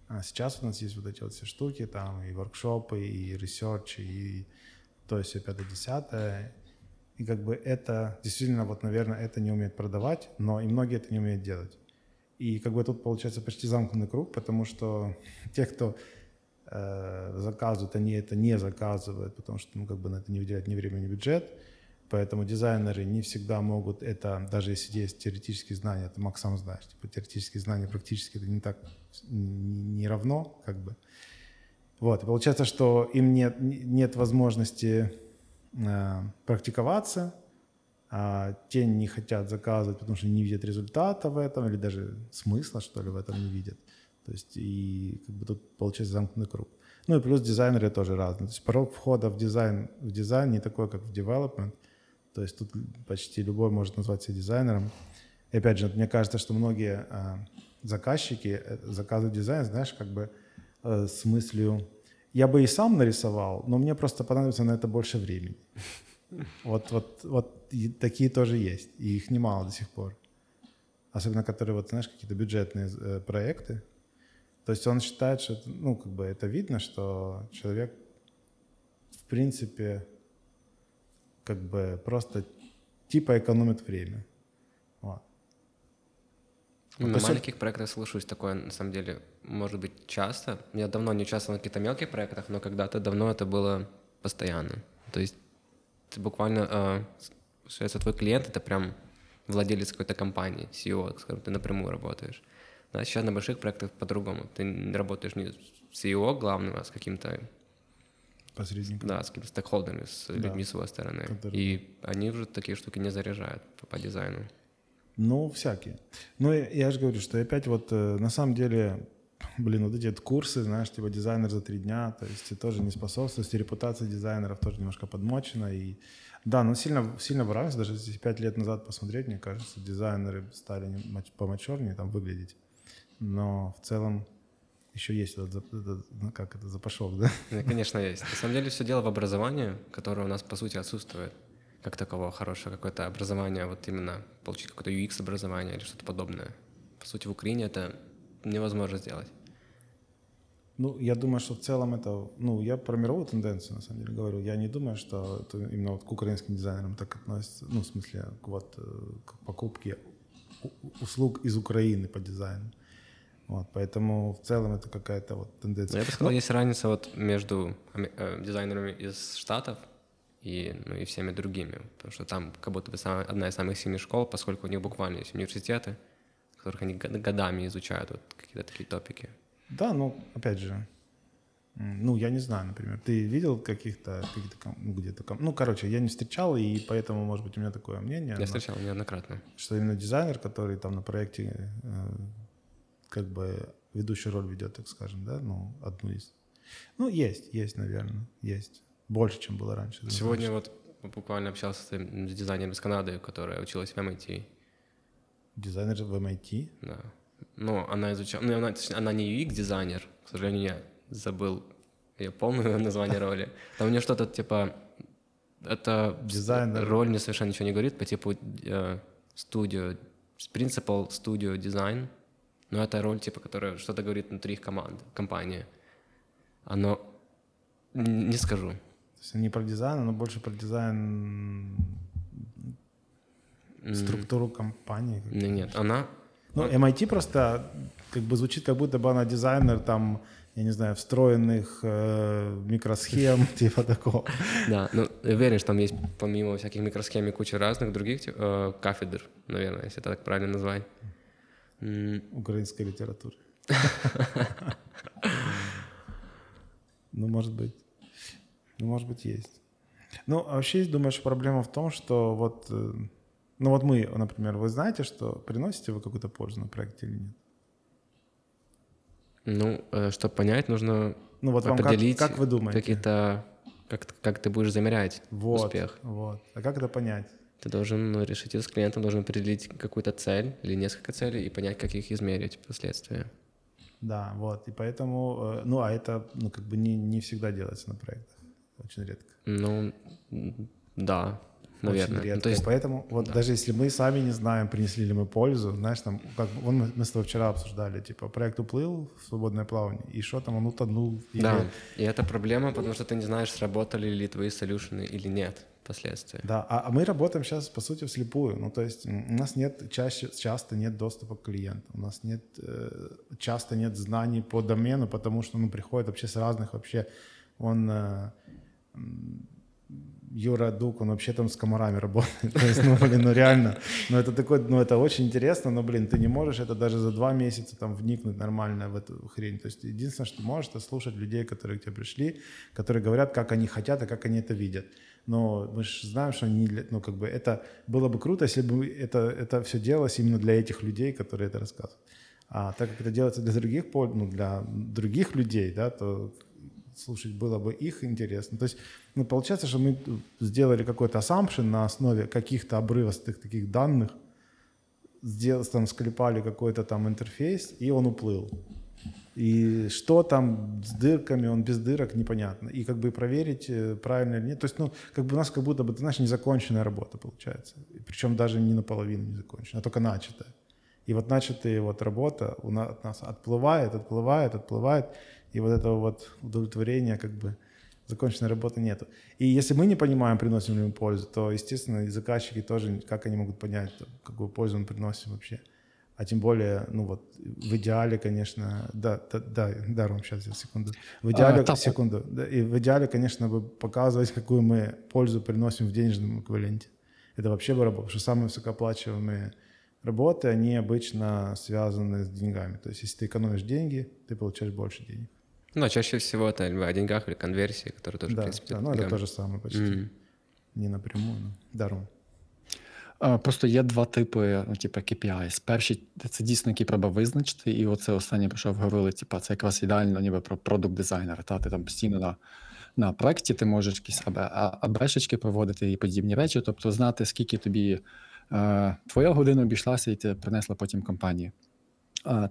А сейчас у нас есть вот эти вот все штуки, там, и воркшопы, и research, и то есть, и пятое, десятое. И как бы это, действительно, вот, наверное, это не умеет продавать, но и многие это не умеют делать. И как бы тут получается почти замкнутый круг, потому что те, кто э, заказывают, они это не заказывают, потому что ну, как бы на это не выделяют ни время, ни бюджет. Поэтому дизайнеры не всегда могут это, даже если есть теоретические знания, это Макс сам знаешь, типа теоретические знания практически это не так, не равно, как бы. Вот, и получается, что им нет, нет возможности э, практиковаться, а те не хотят заказывать, потому что не видят результата в этом, или даже смысла, что ли, в этом не видят. То есть и как бы тут получается замкнутый круг. Ну и плюс дизайнеры тоже разные. То есть порог входа в дизайн, в дизайн не такой, как в development. То есть тут почти любой может назвать себя дизайнером. И опять же, мне кажется, что многие а, заказчики э, заказывают дизайн, знаешь, как бы э, с мыслью, я бы и сам нарисовал, но мне просто понадобится на это больше времени. Вот, вот, вот и такие тоже есть, и их немало до сих пор. Особенно, которые, вот, знаешь, какие-то бюджетные э, проекты. То есть он считает, что, это, ну, как бы это видно, что человек, в принципе, как бы просто типа экономит время. Вот. Ну, на есть маленьких проектах слушаюсь такое, на самом деле, может быть, часто. Я давно не участвовал в каких-то мелких проектах, но когда-то давно это было постоянно. То есть ты буквально, э, твой клиент — это прям владелец какой-то компании, CEO, скажем, ты напрямую работаешь. Да, сейчас на больших проектах по-другому. Ты работаешь не с CEO главным, а с каким-то Посредник. да, с какими-то стейкхолдерами, с Да. людьми с его стороны. Которые- И они уже такие штуки не заряжают по, по дизайну. Ну, всякие. Ну, я, я же говорю, что опять вот э, на самом деле, блин, вот эти вот курсы, знаешь, типа дизайнер за три дня, то есть тоже не способствует, то репутация дизайнеров тоже немножко подмочена. И да, ну сильно, сильно выравнивается, даже если пять лет назад посмотреть, мне кажется, дизайнеры стали не- мач- помачернее там выглядеть. Но в целом еще есть этот, ну, как это, запашок, да? Конечно, есть. На самом деле все дело в образовании, которое у нас, по сути, отсутствует. Как такового хорошего какое-то образование, вот именно получить какое-то UX-образование или что-то подобное. По сути, в Украине это невозможно сделать. Ну, я думаю, что в целом это, ну, я про мировую тенденцию, на самом деле, говорю. Я не думаю, что это именно вот к украинским дизайнерам так относится, ну, в смысле, вот э, к покупке услуг из Украины по дизайну. Вот, поэтому в целом это какая-то вот Но тенденция. я бы сказал, есть разница вот между э, дизайнерами из Штатов и, ну, и всеми другими. Потому что там как будто бы самая- одна из самых сильных школ, поскольку у них буквально есть университеты, в которых они год- годами изучают вот какие-то такие топики. Да, ну, опять же, ну, я не знаю, например, ты видел каких-то, какие-то, ком- ну, где-то, ну, короче, я не встречал, и поэтому, может быть, у меня такое мнение. Я но- встречал неоднократно. что именно дизайнер, который там на проекте э, как бы ведущую роль ведет, так скажем, да, ну, одну из. Ну, есть, есть, наверное, есть. Больше, чем было раньше. Сегодня вот буквально общался с, дизайнером из Канады, которая училась в MIT. Дизайнер в MIT. Да. Ну, она изучала... Ну, она, точнее, она не UX-дизайнер. К сожалению, я забыл ее полное название роли. Там у нее что-то типа... Это Дизайнер. роль мне совершенно ничего не говорит, по типу э, студио, principal studio design. Но это роль, типа, которая что-то говорит внутри их команды, компании. Оно... Не скажу. То есть не про дизайн, но больше про дизайн структуру компании. не- Нет, она... Ну, MIT просто как бы звучит, как будто бы она дизайнер там, я не знаю, встроенных э, микросхем, типа такого. Да, ну, я уверен, что там есть помимо всяких микросхем и куча разных других тип- э, кафедр, наверное, если это так правильно назвать. М, украинской литературы. Ну, может быть. Ну, может быть, есть. Ну, а вообще, думаешь, проблема в том, что вот, э, ну вот мы, например, вы знаете, что приносите вы какую-то пользу на проекте или нет? Ну, чтобы понять, нужно Ну вот вам как, определить как вы думаете? какие-то... Как, как ты будешь замерять Вот, успех. вот. А как это понять? Ты должен ну, решить это с клиентом, должен определить какую-то цель или несколько целей и понять, как их измерить впоследствии. Да, вот. И поэтому, э, ну, а это, ну, как бы не, не всегда делается на проектах. Очень редко. Ну, да, наверное. Очень редко. Ну, то есть, Поэтому вот даже если мы сами не знаем, принесли ли мы пользу, знаешь, там, как вон мы, мы с тобой вчера обсуждали, типа, проект уплыл в свободное плавание, и что там, он утонул. или- да, и это проблема, потому что ты не знаешь, сработали ли твои солюшены или нет впоследствии. Да, а, а мы работаем сейчас, по сути, вслепую. Ну, то есть у нас нет, чаще, часто нет доступа к клиенту. У нас нет, э, часто нет знаний по домену, потому что, ну, приходят вообще с разных вообще. Он, э, Юра Дук, он вообще там с комарами работает. То есть, ну, блин, ну реально. Ну, это такой, ну, это очень интересно, но, блин, ты не можешь это даже за два месяца там вникнуть нормально в эту хрень. То есть, единственное, что можешь, это слушать людей, которые к тебе пришли, которые говорят, как они хотят и как они это видят. Но мы же знаем, что они, ну, как бы это было бы круто, если бы это, это все делалось именно для этих людей, которые это рассказывают. А так как это делается для других, ну, для других людей, да, то слушать было бы их интересно. То есть, ну, получается, что мы сделали какой-то assumption на основе каких-то обрывостых таких данных, сделали, там, склепали какой-то там интерфейс, и он уплыл. И что там с дырками, он без дырок, непонятно. И как бы проверить, э, правильно или нет. То есть, ну, как бы у нас как будто бы, ты знаешь, незаконченная работа получается. Причем даже не наполовину не закончена, а только начатая. И вот начатая вот работа у нас, от нас отплывает, отплывает, отплывает. И вот этого вот удовлетворения как бы законченной работы нету. И если мы не понимаем, приносим ли мы пользу, то, естественно, и заказчики тоже, как они могут понять, какую пользу мы приносим вообще. А тем более, ну вот, в идеале, конечно, да, да, да, да, Ром, сейчас, я секунду. В идеале, А, секунду, да, и в идеале, конечно, бы показывать, какую мы пользу приносим в денежном эквиваленте. Это вообще бы работало, потому что самые высокооплачиваемые работы, они обычно связаны с деньгами. То есть, если ты экономишь деньги, ты получаешь больше денег. Ну, а чаще всего это либо о деньгах или конверсии, которые тоже, в да, принципе, да, ну это то же самое почти. Мгм. Не напрямую, но да, Ром. Е, Просто є два типи, ну, типу, KPIs. Перший це дійсно які треба визначити, і оце останнє, про що говорили, типу, це якраз ідеально, ніби про продукт дизайнера. Та ти там постійно на, на проєкті ти можеш якісь АБ, а- АБшечки проводити і подібні речі, тобто знати, скільки тобі е, твоя година обійшлася, і ти принесла потім компанії.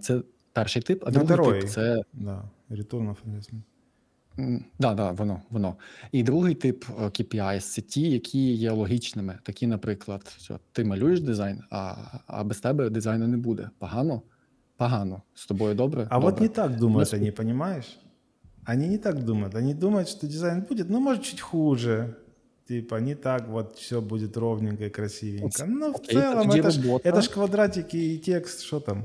Це перший тип, а другий тип це Да, return of investment. Да, да, воно, воно. І другий тип KPIs – це ті, які є логічними. Такі, наприклад, що ти малюєш дизайн, а, а без тебе дизайну не буде. Погано? Погано. З тобою добре? А добре. вот не так думают Нас- они, понимаешь? Они не так думают. Они думают, что дизайн будет, ну, может, чуть хуже. Типа, не так вот все будет ровненько и красивенько. Ну, в целом, это ж, это ж квадратики и текст, что там?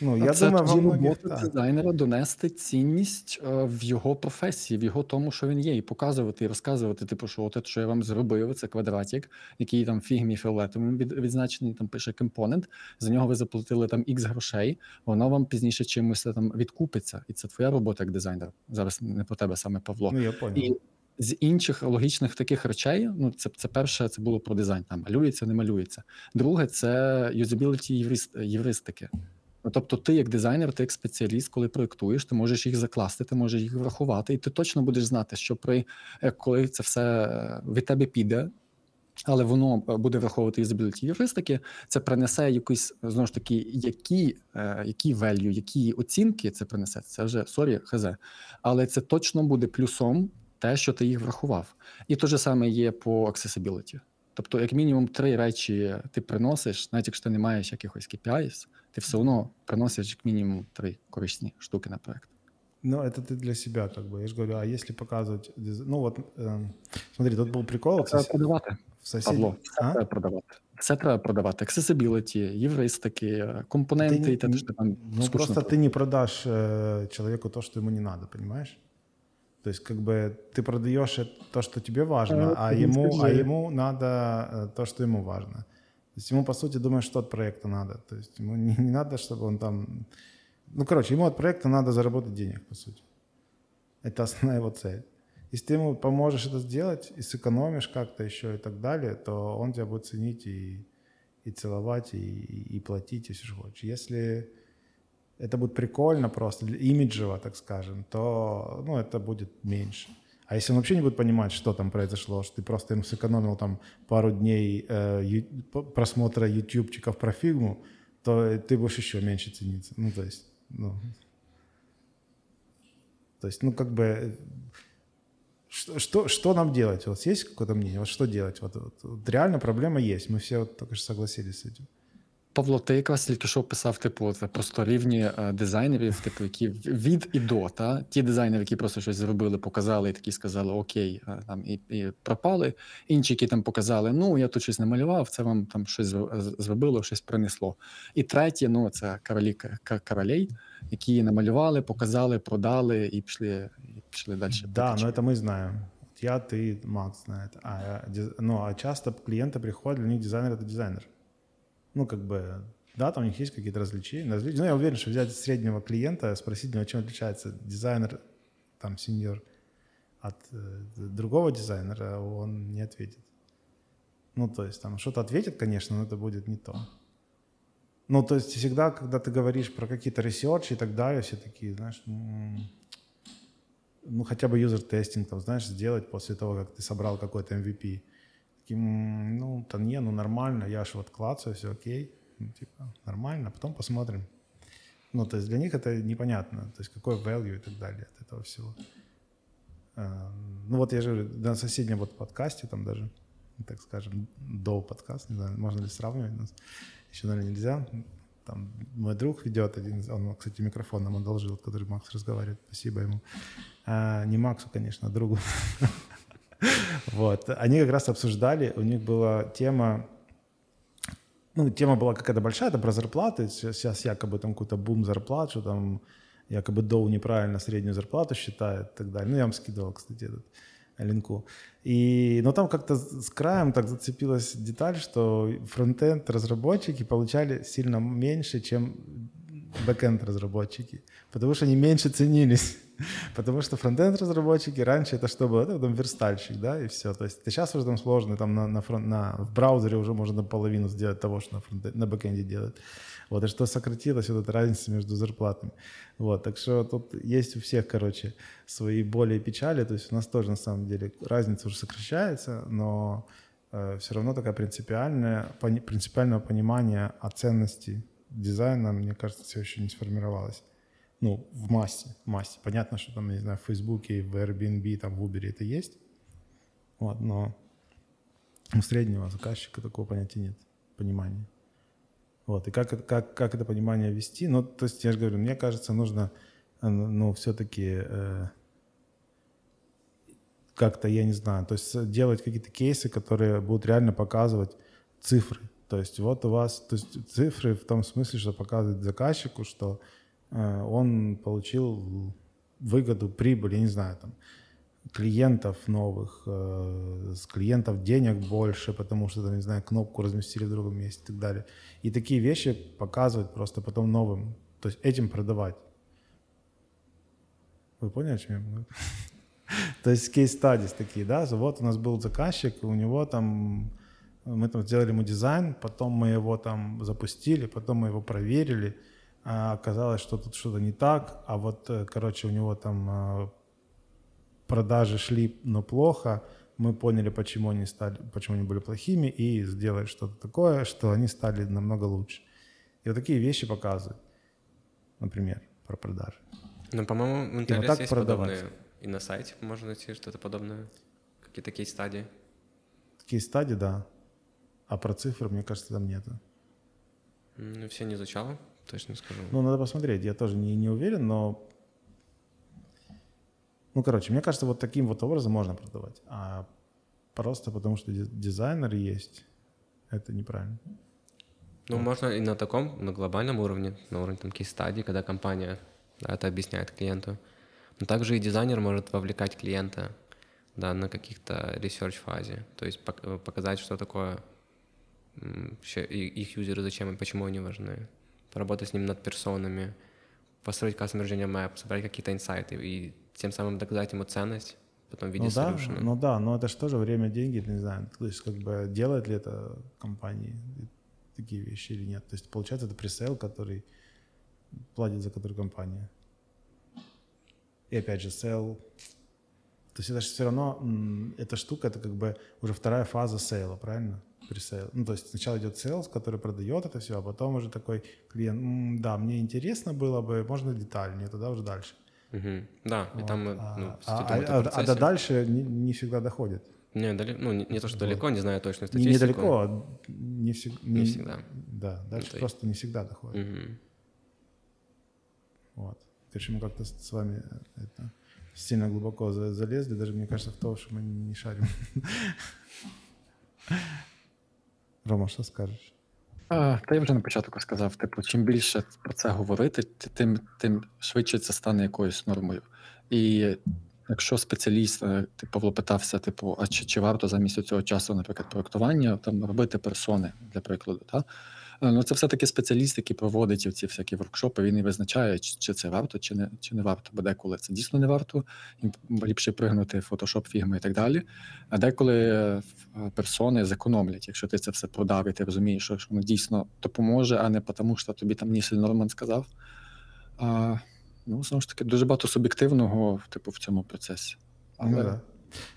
Ну, я це думаю, тоді многих, робота дизайнера донести цінність е, в його професії, в його тому, що він є, і показувати, і розказувати, типу, що от що я вам зробив, це квадратик, який там фігмі фіолетовим від, відзначений, там пише компонент, за нього ви заплатили там X грошей, воно вам пізніше чимось там відкупиться, і це твоя робота як дизайнер. Зараз не про тебе саме Павло. Ну, я понял. І з інших логічних таких речей, ну це, це перше, це було про дизайн. Там малюється, не малюється. Друге, це юзабіліті єврист, євристики. Ну, тобто, ти як дизайнер, ти як спеціаліст, коли проєктуєш, ти можеш їх закласти, ти можеш їх врахувати, і ти точно будеш знати, що при е, коли це все е, від тебе піде. Але воно е, буде враховувати юзабіліті євристики, це принесе якусь знову ж таки, які, які value, які оцінки це принесе. Це вже сорі, хз. Але це точно буде плюсом те, що ти їх врахував. І те ж саме є по accessibility. Тобто, як мінімум, три речі ти приносиш, навіть якщо ти не маєш якихось KPIs, ти все одно приносиш як мінімум три корисні штуки на проект. Ну, это ты для себя, как бы. Я же говорю, а если показывать... диз- Ну, вот, эм, смотри, тут был прикол. вот Треба сос- продавати, в соседнем... Павло. Все А? треба продавати. Все треба продавати. Accessibility, євристики, компоненти, Ты і те, не- що ти там Ну, скучно просто ты не продашь э, человеку то, что ему не надо, понимаешь? То есть, как бы ты продаешь то, что тебе важно, А, а не ему, а ему надо э, то, что ему важно. То есть ему, по сути, думаешь, что от проекта надо. То есть ему не, не надо, чтобы он там... Ну, короче, ему от проекта надо заработать денег, по сути. Это основная его цель. Если ты ему поможешь это сделать и сэкономишь как-то еще и так далее, то он тебя будет ценить и, и целовать, и, и, и платить, и все, что хочешь. Если это будет прикольно просто, имиджево, так скажем, то ну, это будет меньше. А если он вообще не будет понимать, что там произошло, что ты просто ему сэкономил там пару дней э, просмотра ютубчиков про фигму, то ты будешь еще меньше цениться. Ну, то есть, ну, то есть, ну, как бы, что, что, что нам делать? Вас есть какое-то мнение? Вот что делать? Вот, вот, вот реально проблема есть. Мы все вот только что согласились с этим. Павло, ти якраз тільки що писав, типу, от, просто рівні е, дизайнерів, типу, які від і до, та? ті дизайнери, які просто щось зробили, показали і такі сказали окей, е, там, і, і пропали. Інші, які там показали, ну я тут щось намалював, це вам там щось зро- з- зробило, щось принесло. І третє, ну це королі, к- королей, які намалювали, показали, продали і пішли, і пішли далі. Да, но это мы знаем. Вот Я, ты, Макс знает. А, э, диз- ну, а часто клиенты приходят, для них дизайнер — это дизайнер. Ну, как бы, да, там у них есть какие-то различия. различия. Ну, я уверен, что взять среднего клиента, спросить, ну, чем отличается дизайнер, там, senior, от э, другого дизайнера, он не ответит. Ну, то есть, там, что-то ответит, конечно, но это будет не то. Ну, то есть, всегда, когда ты говоришь про какие-то research и и так далее, все такие, знаешь, м, ну, хотя бы user testing, там, знаешь, сделать после того, как ты собрал какой-то MVP. Таким, ну, да не, ну, нормально, я ж вот клацаю, все окей. Ну, типа, нормально, потом посмотрим. Ну, то есть для них это непонятно, то есть какой value и так далее от этого всего. Э, Ну, вот я же говорю, на соседнем вот подкасте там даже, так скажем, до подкаста, не знаю, можно ли сравнивать нас, еще, наверное, нельзя. Там мой друг ведет один, он, кстати, микрофон нам одолжил, который Макс разговаривает, спасибо ему. А, не Максу, конечно, а другу. Вот. Они как раз обсуждали, у них была тема, ну, тема была какая-то большая, это про зарплаты. Сейчас, якобы там какой-то бум зарплат, что там якобы DOU неправильно среднюю зарплату считает и так далее. Ну, я вам скидывал, кстати, этот линку. И, но там как-то с краем так зацепилась деталь, что фронтенд разработчики получали сильно меньше, чем бэкенд разработчики, потому что они меньше ценились. Потому что фронтенд разработчики раньше это что было? Это там верстальщик, да, и все. То есть сейчас уже там сложно, там на, на, фрон- на- в браузере уже можно наполовину сделать того, что на, фронте- на бэкенде делают. Вот, и что сократилась вот эта разница между зарплатами. Вот, так что тут есть у всех, короче, свои боли и печали. То есть у нас тоже на самом деле разница уже сокращается, но все равно такая принципиальная, пони- принципиального понимания о ценности дизайна, мне кажется, все еще не сформировалось. Ну, в массе, в массе. Понятно, что там, не знаю, в Фейсбуке, в Airbnb, там в Uber это есть. Вот, но у среднего заказчика такого понятия нет, понимания. Вот, и как, как, как это понимание вести? Ну, то есть, я же говорю, мне кажется, нужно, э, ну, все-таки как-то, я не знаю, то есть делать какие-то кейсы, которые будут реально показывать цифры. То есть вот у вас, то есть цифры в том смысле, что показывать заказчику, что э, он получил выгоду, прибыль, я не знаю, там, клиентов новых, э, с клиентов денег больше, потому что, там, не знаю, кнопку разместили в другом месте и так далее. И такие вещи показывать просто потом новым, то есть этим продавать. Вы поняли, о чем я говорю? То есть кейс-стадис такие, да, вот у нас был заказчик, у него там, мы там сделали ему дизайн, потом мы его там запустили, потом мы его проверили, а оказалось, что тут что-то не так, а вот, э, короче, у него там э, продажи шли, но плохо, мы поняли, почему они стали, почему они были плохими, и сделали что-то такое, что они стали намного лучше. И вот такие вещи показывают, например, про продажи. Ну, по-моему, в Интерес так есть продавать. подобные. И на сайте можно найти что-то подобное. Какие-то кейс-стадии. Такие стадии, да. А про цифры, мне кажется, там нету. Ну, все не изучал, точно скажу. Ну, надо посмотреть. Я тоже не, не уверен, но... Ну, короче, мне кажется, вот таким вот образом можно продавать. А просто потому, что ди- дизайнер есть, это неправильно. Ну, можно и на таком, на глобальном уровне, на уровне там case study, когда компания да, это объясняет клиенту. Но также и дизайнер может вовлекать клиента да, на каких-то research-фазе. То есть пок- показать, что такое их user ы, зачем и почему они важны. Поработать с ним над персонами, построить customer journey map, собрать какие-то инсайты и тем самым доказать ему ценность потом в виде Ну да, ну да, но это же тоже время, деньги, не знаю, то есть как бы делает ли это компании такие вещи или нет. То есть получается это presale, который платит за который компания. И опять же, sale. То есть это же все равно, эта штука, это как бы уже вторая фаза sale а, правильно? Presale. Ну, то есть сначала идет sales, который продает это все, а потом уже такой клиент, «М, да, мне интересно было бы, можно детальнее, тогда уже дальше. Мгм. Да, и там мы, А, ну, а- а- а- а до дальше не, не всегда доходит. Не, дали- ну, не, не то, что далеко, не знаю точную Не- статистику. Недалеко, а не, всег- Не всегда. Да, дальше Это и- просто не всегда доходит. Мгм. Вот. Короче, мы как-то с вами э, это, сильно глубоко за- залезли, даже мне кажется, в то, что мы не шарим. Рома, що скажеш? А, та я вже на початку сказав: типу, чим більше про це говорити, тим, тим швидше це стане якоюсь нормою. І якщо спеціаліст, типу, ти Павло питався, типу, а чи, чи варто замість цього часу, наприклад, проектування там робити персони для прикладу, та? Е, Ну, це все-таки спеціаліст, який проводить ці всякі воркшопи, він і визначає, чи, це варто, чи не, чи не варто. Бо деколи це дійсно не варто, їм ліпше пригнути Photoshop, фігми і так далі. А деколи е, персони зекономлять, якщо ти це все продав, і ти розумієш, що що воно дійсно допоможе, а не тому, що тобі там Нісіль Норман сказав. А, ну, знову ж таки, дуже багато суб'єктивного, типу, в цьому процесі. Але Ну да.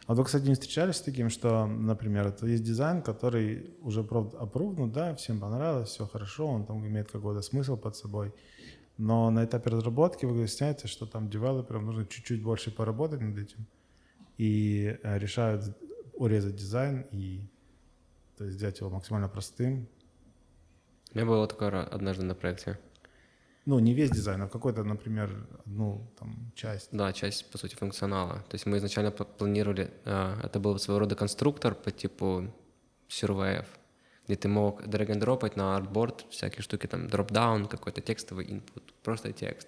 А вы, кстати, не встречались с таким, что, например, это есть дизайн, который уже опрувнут, да, всем понравилось, все хорошо, он там имеет какой-то смысл под собой, но на этапе разработки вы выясняете, что там девелоперам нужно чуть-чуть больше поработать над этим, и э, решают урезать дизайн и то есть сделать его максимально простым. У меня было такое однажды на проекте. Ну, не весь дизайн, а какой-то, например, одну там часть. Да, часть, по сути, функционала. То есть мы изначально планировали, а, это был своего рода конструктор по типу сюрвеев, где ты мог драг-н-дропать на артборд всякие штуки, там, дроп-даун, какой-то текстовый input, просто текст.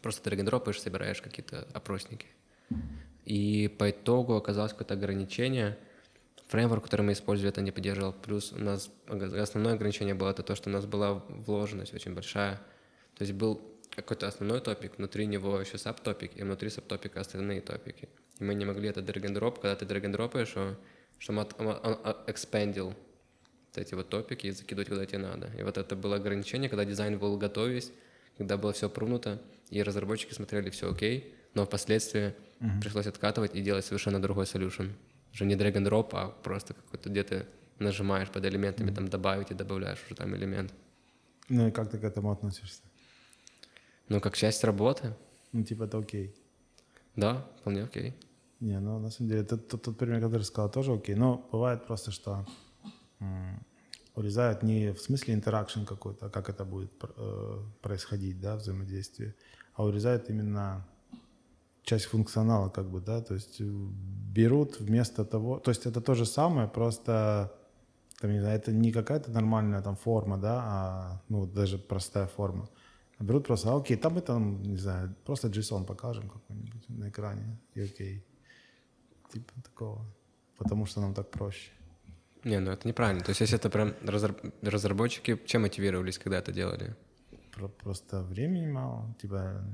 Просто драг-н-дропаешь, собираешь какие-то опросники. И по итогу оказалось какое-то ограничение. Фреймворк, который мы использовали, это не поддерживал. Плюс у нас основное ограничение было это то, что у нас была вложенность очень большая. То есть был какой-то основной топик, внутри него еще сабтопик, и внутри сабтопика остальные топики. И мы не могли это drag-and-drop, когда ты что- чтобы он, он- экспендил вот эти вот топики и закидывать куда тебе надо. И вот это было ограничение, когда дизайн был готов весь, когда было все прунуто, и разработчики смотрели все окей, но впоследствии пришлось откатывать и делать совершенно другой solution. Уже не drag and drop, а просто какой-то где ты нажимаешь под элементами, там добавить и добавляешь уже там элемент. Ну и как ты к этому относишься? Ну, как часть работы, Ну, типа, это окей. да, вполне окей. Не, ну на самом деле, тот, тот, тот пример, который сказал, тоже окей. Но бывает просто, что урезают не в смысле интеракшн какой-то, а как это будет э, происходить, да, взаимодействие, а урезают именно часть функционала, как бы, да, то есть э, берут вместо того, то есть это то же самое, просто там, не знаю, это не какая-то нормальная там форма, да, а, ну, даже простая форма. Берут просто, а, окей, там мы там, не знаю, просто JSON покажем какой-нибудь на экране, и окей. Типа такого. Потому что нам так проще. Не, ну это неправильно. То есть если это прям разраб- разработчики, чем мотивировались, когда это делали? Про- просто времени мало, типа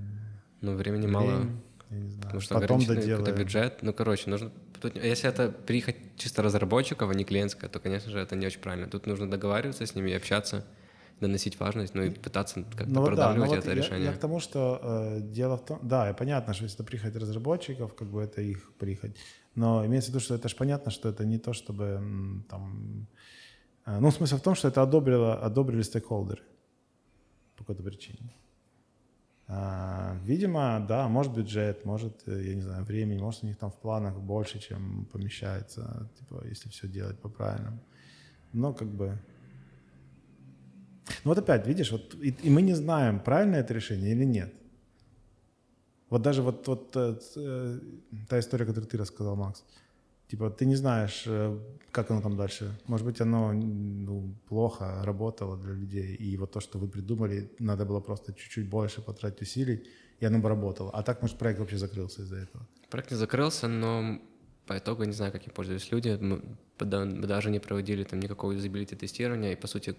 Ну, времени мало. время, я не знаю. Потому что Потом доделаем. бюджет. Ну, короче, нужно... Тут, если это приехать чисто разработчиков, а не клиентская, то, конечно же, это не очень правильно. Тут нужно договариваться с ними и общаться, доносить важность, ну и пытаться как-то Ну вот да, продавливать ну вот это я, решение. я к тому, что э, дело в том, да, и понятно, что если это прихоть разработчиков, как бы это их прихоть, но имеется в виду, что это же понятно, что это не то, чтобы там, э, ну смысл в том, что это одобрило, одобрили стейкхолдеры по какой-то причине. А, видимо, да, может бюджет, может, э, я не знаю, времени, может у них там в планах больше, чем помещается, типа, если все делать по-правильному. Но как бы ну вот опять, видишь, вот и, и мы не знаем, правильно это решение или нет. Вот даже вот, вот э, э, та история, которую ты рассказал, Макс. Типа ты не знаешь, э, как оно там дальше. Может быть, оно ну, плохо работало для людей. И вот то, что вы придумали, надо было просто чуть-чуть больше потратить усилий, и оно бы работало. А так, может, проект вообще закрылся из-за этого. Проект не закрылся, но по итогу не знаю, как им пользовались люди. Мы даже не проводили там никакого юзабилити тестирования, и, по сути,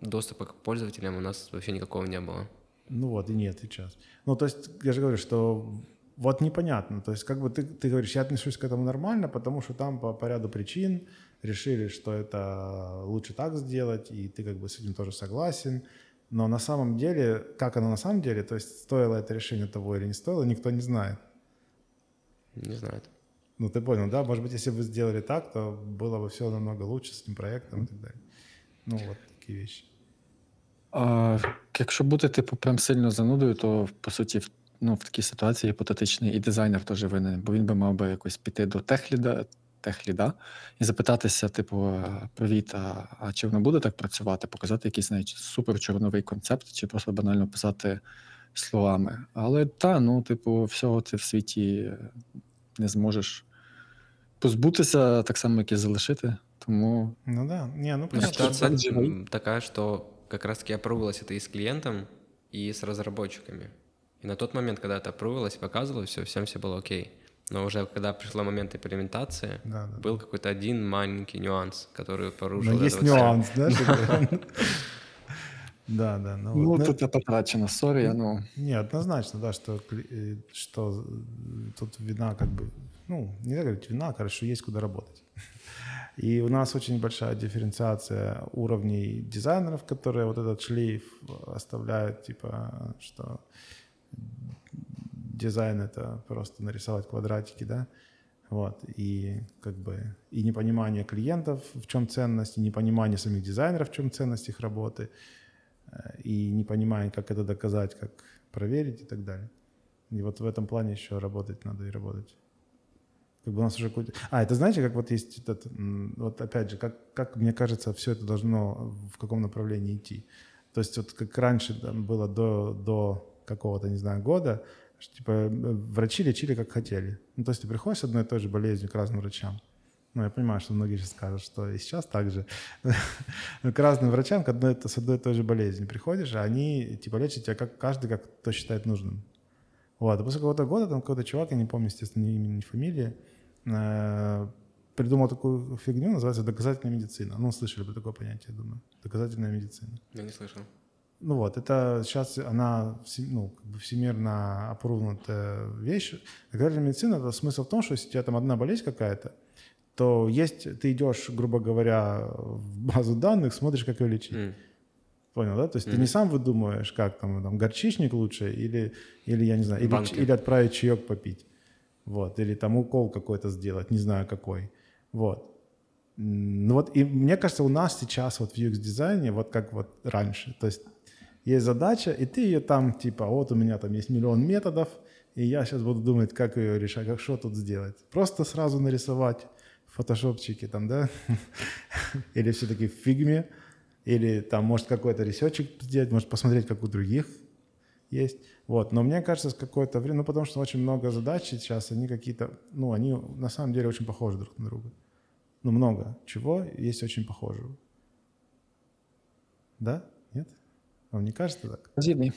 доступа к пользователям у нас вообще никакого не было. Ну вот, и нет сейчас. Ну, то есть, я же говорю, что вот непонятно. То есть как бы ты, ты говоришь, я отношусь к этому нормально, потому что там по, по ряду причин решили, что это лучше так сделать, и ты как бы с этим тоже согласен. Но на самом деле, как оно на самом деле, то есть стоило это решение того или не стоило, никто не знает. Не знаю. Ну, ты понял, да? Может быть, если бы сделали так, то было бы все намного лучше с этим проектом и так далее. Ну, вот такие вещи. А, якщо бути, типу, прям сильно занудою, то по суті, в, ну, в такій ситуації гіпотетичній і дизайнер теж винен, бо він би мав би якось піти до техліда, техліда і запитатися, типу, «А, привіт, а, а чи воно буде так працювати, показати якийсь навіть супер чорновий концепт, чи просто банально писати словами. Але та, ну, типу, всього ти в світі не зможеш позбутися так само, як і залишити. Тому Ну да, не, ну Ну, понятно. ситуация такая, что как раз-таки опробовалось это и с клиентом, и с разработчиками. И на тот момент, когда это опробовалось, показывалось, все, всем все было окей. Но уже когда пришел момент имплементации, Да, да. был какой-то один маленький нюанс, который порушил Но это есть нюанс, да? Да, да. Ну, ну, вот. Ну, тут я потрачено, сорі, ну. Не, однозначно, да, что, э, что э, тут вина как бы, ну, не говорить вина, короче, есть куда работать. И у нас очень большая дифференциация уровней дизайнеров, которые вот этот шлейф оставляют, типа, что дизайн — это просто нарисовать квадратики, да, вот, и как бы и непонимание клиентов, в чем ценность, и непонимание самих дизайнеров, в чем ценность их работы, э, и непонимание, как это доказать, как проверить и так далее. И вот в этом плане еще работать надо и работать. Как бы у нас уже какой-то... А, это знаете, как вот есть этот... Вот опять же, как, как мне кажется, все это должно в каком направлении идти. То есть вот как раньше там было до, до какого-то, не знаю, года, что, типа э, врачи лечили как хотели. Ну, то есть ты приходишь с одной и той же болезнью к разным врачам. Ну, я понимаю, что многие сейчас скажут, что и сейчас так же. К разным врачам, к одной, с одной и той же болезнью приходишь, а они типа лечат тебя как каждый, как кто считает нужным. Вот. А после какого-то года там какой-то чувак, я не помню, естественно, ни имени, ни фамилии, э, придумал такую фигню, называется доказательная медицина. Ну, слышали бы такое понятие, я думаю. Доказательная медицина. Я не слышал. Ну вот, это сейчас она ну, как бы всемирно опровнутая вещь. Доказательная медицина, это смысл в том, что если у тебя там одна болезнь какая-то, то есть, ты идешь, грубо говоря, в базу данных, смотришь, как ее лечить. М. Понял, да? То есть ты не сам выдумываешь, как там, там горчичник лучше, или, или я не знаю, или, Банки. или отправить чаек попить. Вот, или там укол какой-то сделать, не знаю какой. Вот. Ну вот, и мне кажется, у нас сейчас вот в UX-дизайне, вот как вот раньше, то есть есть задача, и ты ее там, типа, вот у меня там есть миллион методов, и я сейчас буду думать, как ее решать, как что тут сделать. Просто сразу нарисовать в фотошопчике там, да? Или все-таки в фигме, или там, может, какой-то research ик сделать, может, посмотреть, как у других есть. Вот. Но мне кажется, с какое-то время, ну, потому что очень много задач сейчас, они какие-то, ну, они на самом деле очень похожи друг на друга. Ну, много чего есть очень похожего. Да? Нет? Вам не кажется так? Згідний.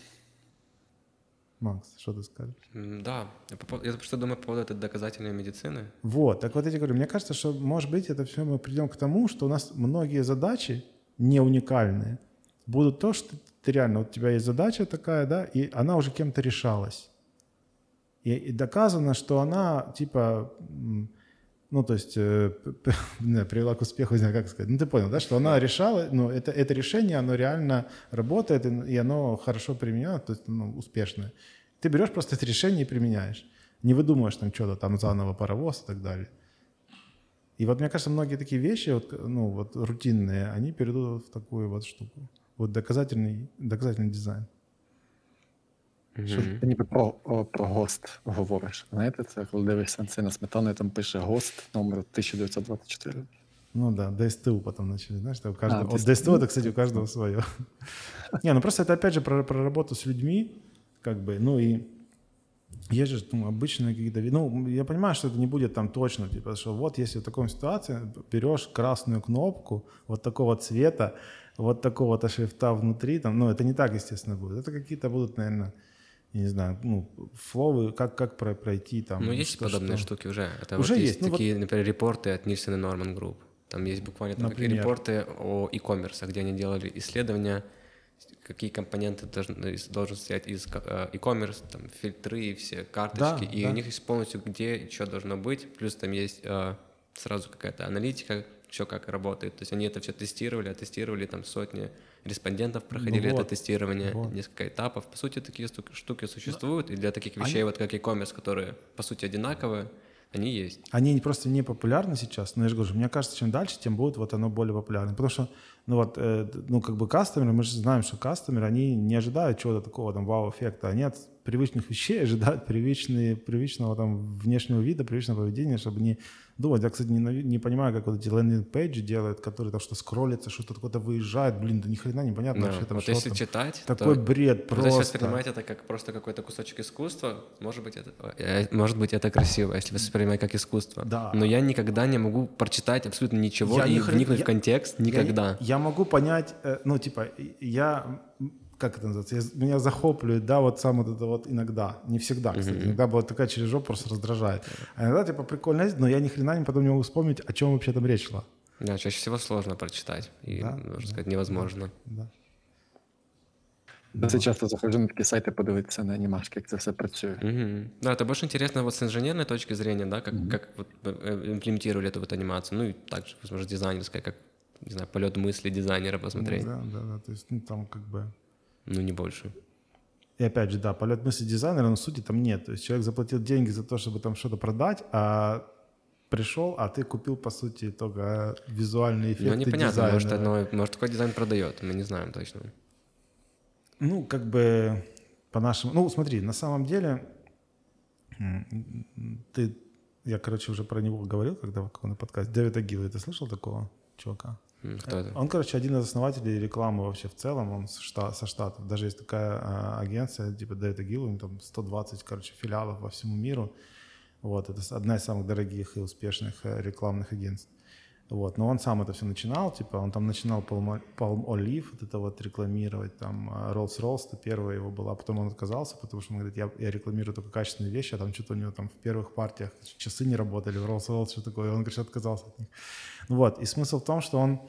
Макс, что ты скажешь? Да, я просто думаю по поводу этой доказательной медицины. Вот, так вот я тебе говорю, мне кажется, что, может быть, это все мы придем к тому, что у нас многие задачи не уникальные будут то, что ты реально, вот у тебя есть задача такая, да, и она уже кем-то решалась. И, и доказано, что она, типа, ну, то есть, э, привела к успеху, не знаю, как сказать. Ну, ты понял, да, что она решала, ну, это, это решение, оно реально работает, и, и оно хорошо применено, то есть, ну, успешное. Ты берешь просто это решение и применяешь. Не выдумываешь там что-то, там заново паровоз и так далее. И вот мне кажется, многие такие вещи, вот, ну, вот рутинные, они перейдут в такую вот штуку. Вот доказательный, доказательный дизайн. Що ти ніби про, о, про ГОСТ говориш. Знаєте, це коли дивишся на це на сметану, і там пише ГОСТ номер 1924. Ну да, ДСТУ потом начали, знаешь, что у каждого... А, вот ДСТУ. ДСТУ, это, кстати, у каждого свое. Не, ну просто это опять же про, про работу с людьми, как бы, ну и есть же ну, обычные какие-то... Ну, я понимаю, что это не будет там точно, типа, что вот если в такой ситуации берешь красную кнопку вот такого цвета, вот такого-то шрифта внутри, там, ну, это не так, естественно, будет. Это какие-то будут, наверное, я не знаю, ну, фловы, как, как про- пройти там. Ну, есть что- подобные что. штуки уже. Это Уже вот есть, есть, ну вот- такие, например, репорты от Nielsen и Norman Group. Там есть буквально там такие Например? репорты о e-commerce, где они делали исследования какие компоненты должны, должен стоять из э, e-commerce, там фильтры, все карточки, Да, и да. у них есть полностью где и что должно быть, плюс там есть э, сразу какая-то аналитика, что как работает. То есть они это все тестировали, оттестировали, там сотни респондентов проходили Ну вот, это тестирование, вот. несколько этапов. По сути, такие штуки существуют, и для таких вещей, вот как e-commerce, которые по сути одинаковые, они есть. Они просто не популярны сейчас, но я же говорю, мне кажется, чем дальше, тем будет вот оно более популярно. Потому что, ну вот, э, ну как бы кастомеры, мы же знаем, что кастомеры, они не ожидают чего-то такого там вау-эффекта, они от привычных вещей ожидают привычные, привычного там внешнего вида, привычного поведения, чтобы не думать. Я, кстати, не, не понимаю, как вот эти лендинг-пейджи делают, которые там что скроллится, что-то куда-то выезжает, блин, да ни хрена непонятно Да. вообще там, Вот что если там. читать, Такой то бред Вот если просто. воспринимать это как просто какой-то кусочек искусства, может быть, это, э, может быть, это красиво, если воспринимать как искусство. Да. Но я никогда не могу прочитать абсолютно ничего Я и ни хрен- вникнуть я- в контекст Я никогда. не- Я, могу понять, э, ну, типа, я, как это называется, я- меня захопливает, да, вот сам вот это вот иногда, не всегда, кстати, иногда была такая через жопу просто раздражает. А иногда, типа, прикольно, но я ни хрена не потом не могу вспомнить, о чем вообще там речь шла. Да, чаще всего сложно прочитать. И, Да, можно сказать, невозможно. Да. Досить часто заходжу на такі сайти подивитися на анімашки, як це все працює. Мгм. Да, это больше интересно вот с инженерной точки зрения, да, как, как вот э, имплементировали эту вот анимацию. Ну и также, возможно, дизайнерская, как, не знаю, полет мысли дизайнера посмотреть. Да, да, да, то есть, ну, там как бы... ну, не больше. И опять же, да, полет мысли дизайнера, но сути там нет. То есть человек заплатил деньги за то, чтобы там что-то продать, а пришел, а ты купил, по сути, только визуальные эффекты Ну, непонятно, может, дизайнера. одно, может, такой дизайн продает, мы не знаем точно. Ну, как бы по нашему... Ну, смотри, на самом деле, ты... Я, короче, уже про него говорил, когда в каком-то подкасте. Дэвид Агилы, ты слышал такого чувака? Кто это? Он, короче, один из основателей рекламы вообще в целом, он со, шта- со Штатов. Даже есть такая а, агенция, типа Дэвид Агилы, у него там 120, короче, филиалов по всему миру. Вот, это одна из самых дорогих и успешных э, рекламных агентств. Вот, но он сам это все начинал, типа, он там начинал Palm, Palm Olive, вот это вот рекламировать, там, а, Rolls-Royce, то первая его была, потом он отказался, потому что он говорит, я, я рекламирую только качественные вещи, а там что-то у него там в первых партиях часы не работали, в Rolls-Royce, что такое, и он, короче, отказался от них. Ну вот, и смысл в том, что он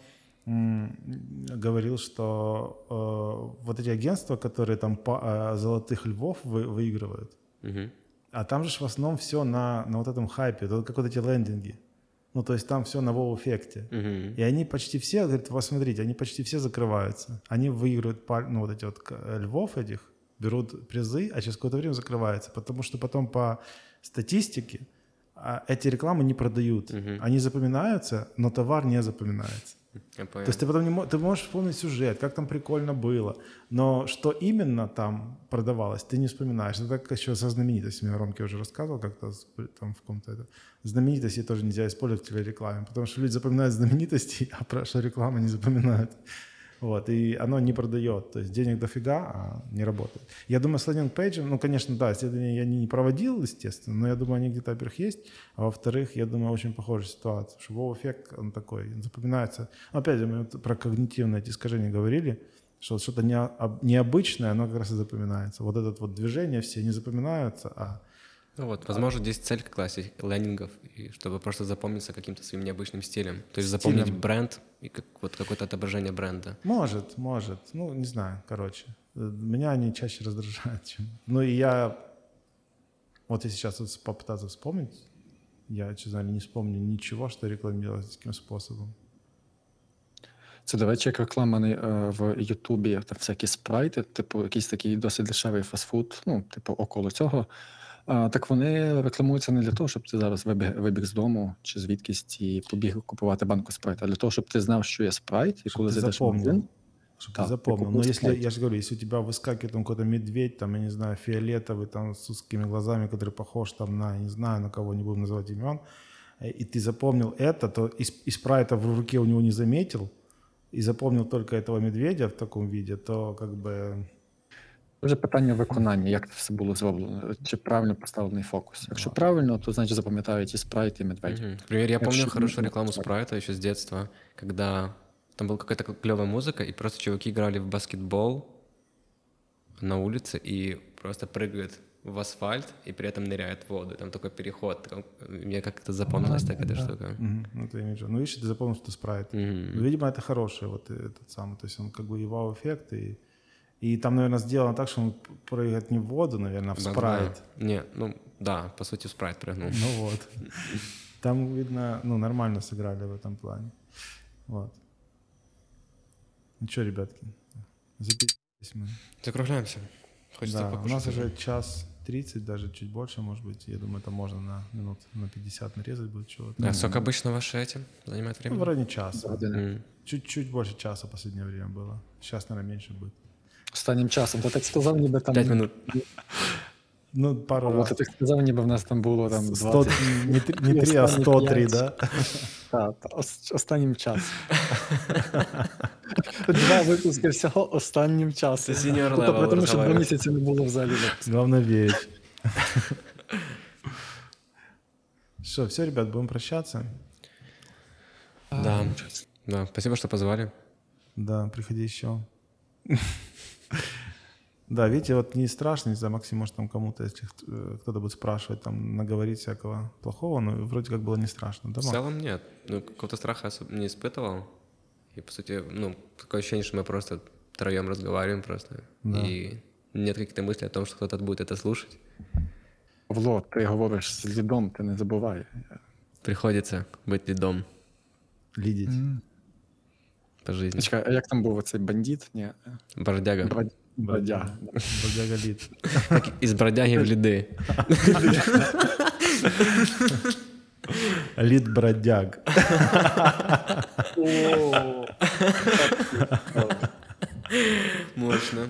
говорил, что э, вот эти агентства, которые там по- э, золотых львов вы- выигрывают, Мгм. а там же в основном все на, на вот этом хайпе, это как вот эти лендинги. Ну, то есть там все на вау-эффекте. Мгм. И они почти все, говорит, посмотрите, они почти все закрываются. Они выигрывают, пар- ну, вот эти вот львов этих, берут призы, а через какое-то время закрываются. Потому что потом по статистике а, эти рекламы не продают. Они запоминаются, но товар не запоминается. Я понял. То есть ты потом не мо- ты можешь вспомнить сюжет, как там прикольно было, но что именно там продавалось, ты не вспоминаешь. Это как еще со знаменитостями. Ромке уже рассказывал как-то там в каком-то это. Знаменитости тоже нельзя использовать в телерекламе, потому что люди запоминают знаменитости, а про что реклама не запоминают. Вот, и оно не продает, то есть денег дофига, а не работает. Я думаю, с лендинг-пейджем, ну, конечно, да, исследования я не проводил, естественно, но я думаю, они где-то, во-первых, есть, а во-вторых, я думаю, очень похожая ситуация, что вау-эффект, он такой, он запоминается. Ну, опять же, мы про когнитивные эти искажения говорили, что что-то об- необычное, оно как раз и запоминается. Вот это вот движение все не запоминаются, а Ну вот, возможно, здесь цель как раз этих лендингов, и чтобы просто запомниться каким-то своим необычным стилем. То есть запомнить Стилем. бренд и как, вот какое-то отображение бренда. Может, может. Ну, не знаю, короче. Э, Меня они чаще раздражают, чем... Ну, и я... Вот если сейчас вот попытаться вспомнить, я, честно говоря, не вспомню ничего, что рекламировалось таким способом. Це, до речі, як реклама не, е, в Ютубі та всякі спрайти, типу, якийсь такий досить дешевий фастфуд, ну, типу, около цього. А, так вони рекламуються не для того, щоб ти зараз вибіг, вибіг з дому чи звідкись і побіг купувати банку спрайта, а для того, щоб ти знав, що є спрайт, і Чтоб коли ты зайдеш в запомнил. магазин, Чтобы Да, ты ты запомнил. купил Но если, спрайт. я же говорю, если у тебя выскакивает там какой-то медведь, там, я не знаю, фиолетовый, там, с узкими глазами, который похож там на, не знаю, на кого, не будем называть имен, э, и ты запомнил это, то и, сп- и спрайта в руке у него не заметил, и запомнил только этого медведя в таком виде, то как бы Вже питання виконання, як це все було зроблено, чи правильно поставлений фокус. Якщо правильно, то значить запам'ятають і спрайт, і медведь. Мгм. Например, я помню хорошую ну, рекламу спрайта еще с детства, когда там была какая-то клевая музыка, и просто чуваки играли в баскетбол на улице и просто прыгают в асфальт и при этом ныряют в воду. Там такой переход. Мне как-то запомнилась такая эта штука. Мгм. Ну, ты имеешь. Ну, видишь, ты запомнил, что это спрайт. Мгм. Ну, Видимо, это хороший вот этот самый. То есть он как бы и вау-эффект, и И там, наверное, сделано так, что он прыгает не в воду, наверное, а в Да, спрайт. да. Не, ну да, по сути, в спрайт прыгнул. Ну вот. Там, видно, ну, нормально сыграли в этом плане. Вот. Ну что, ребятки, запились мы. Закругляемся. Хочется Да, у покушать. нас уже. час 30, даже чуть больше, может быть. Я думаю, это можно на минут на 50 нарезать будет чего-то. Да, сколько обычно ваше эти занимает Ну, время? в районе часа. М. Чуть-чуть больше часа в последнее время было. Сейчас, наверное, меньше будет Останнім часом. Ти так сказав, ніби там. Пять минут. Ну, пару От раз. ти так сказав, ніби в нас там було там 100, 20. не, три- не 3, а 103, да? Та, та, ос- останнім часом. Два випуски всього останнім часом. Це senior Тобто, level Тому що два розговариваємо. місяці не було взагалі випуску. Главное верить. Что, все, ребят, будем прощаться. Да. Да, спасибо, что позвали. Да, приходи еще. Да, видите, вот не страшно, не знаю, Максим, может, там кому-то, если э, кто-то будет спрашивать, там, наговорить всякого плохого, но вроде как было не страшно, да, В целом нет. Ну, какого-то страха не испытывал. И, по сути, ну, такое ощущение, что мы просто втроем разговариваем просто. Да. И нет каких-то мыслей о том, что кто-то будет это слушать. Павло, ти говориш з лідом, ти не забувай. Приходится быть лидом Лидить по жизни. А як там був оцей бандит? Ні. Бродяга. Брод... Бродяга. Бродяга лід. Так, із бродягів ліди. Лід бродяг. Мощно.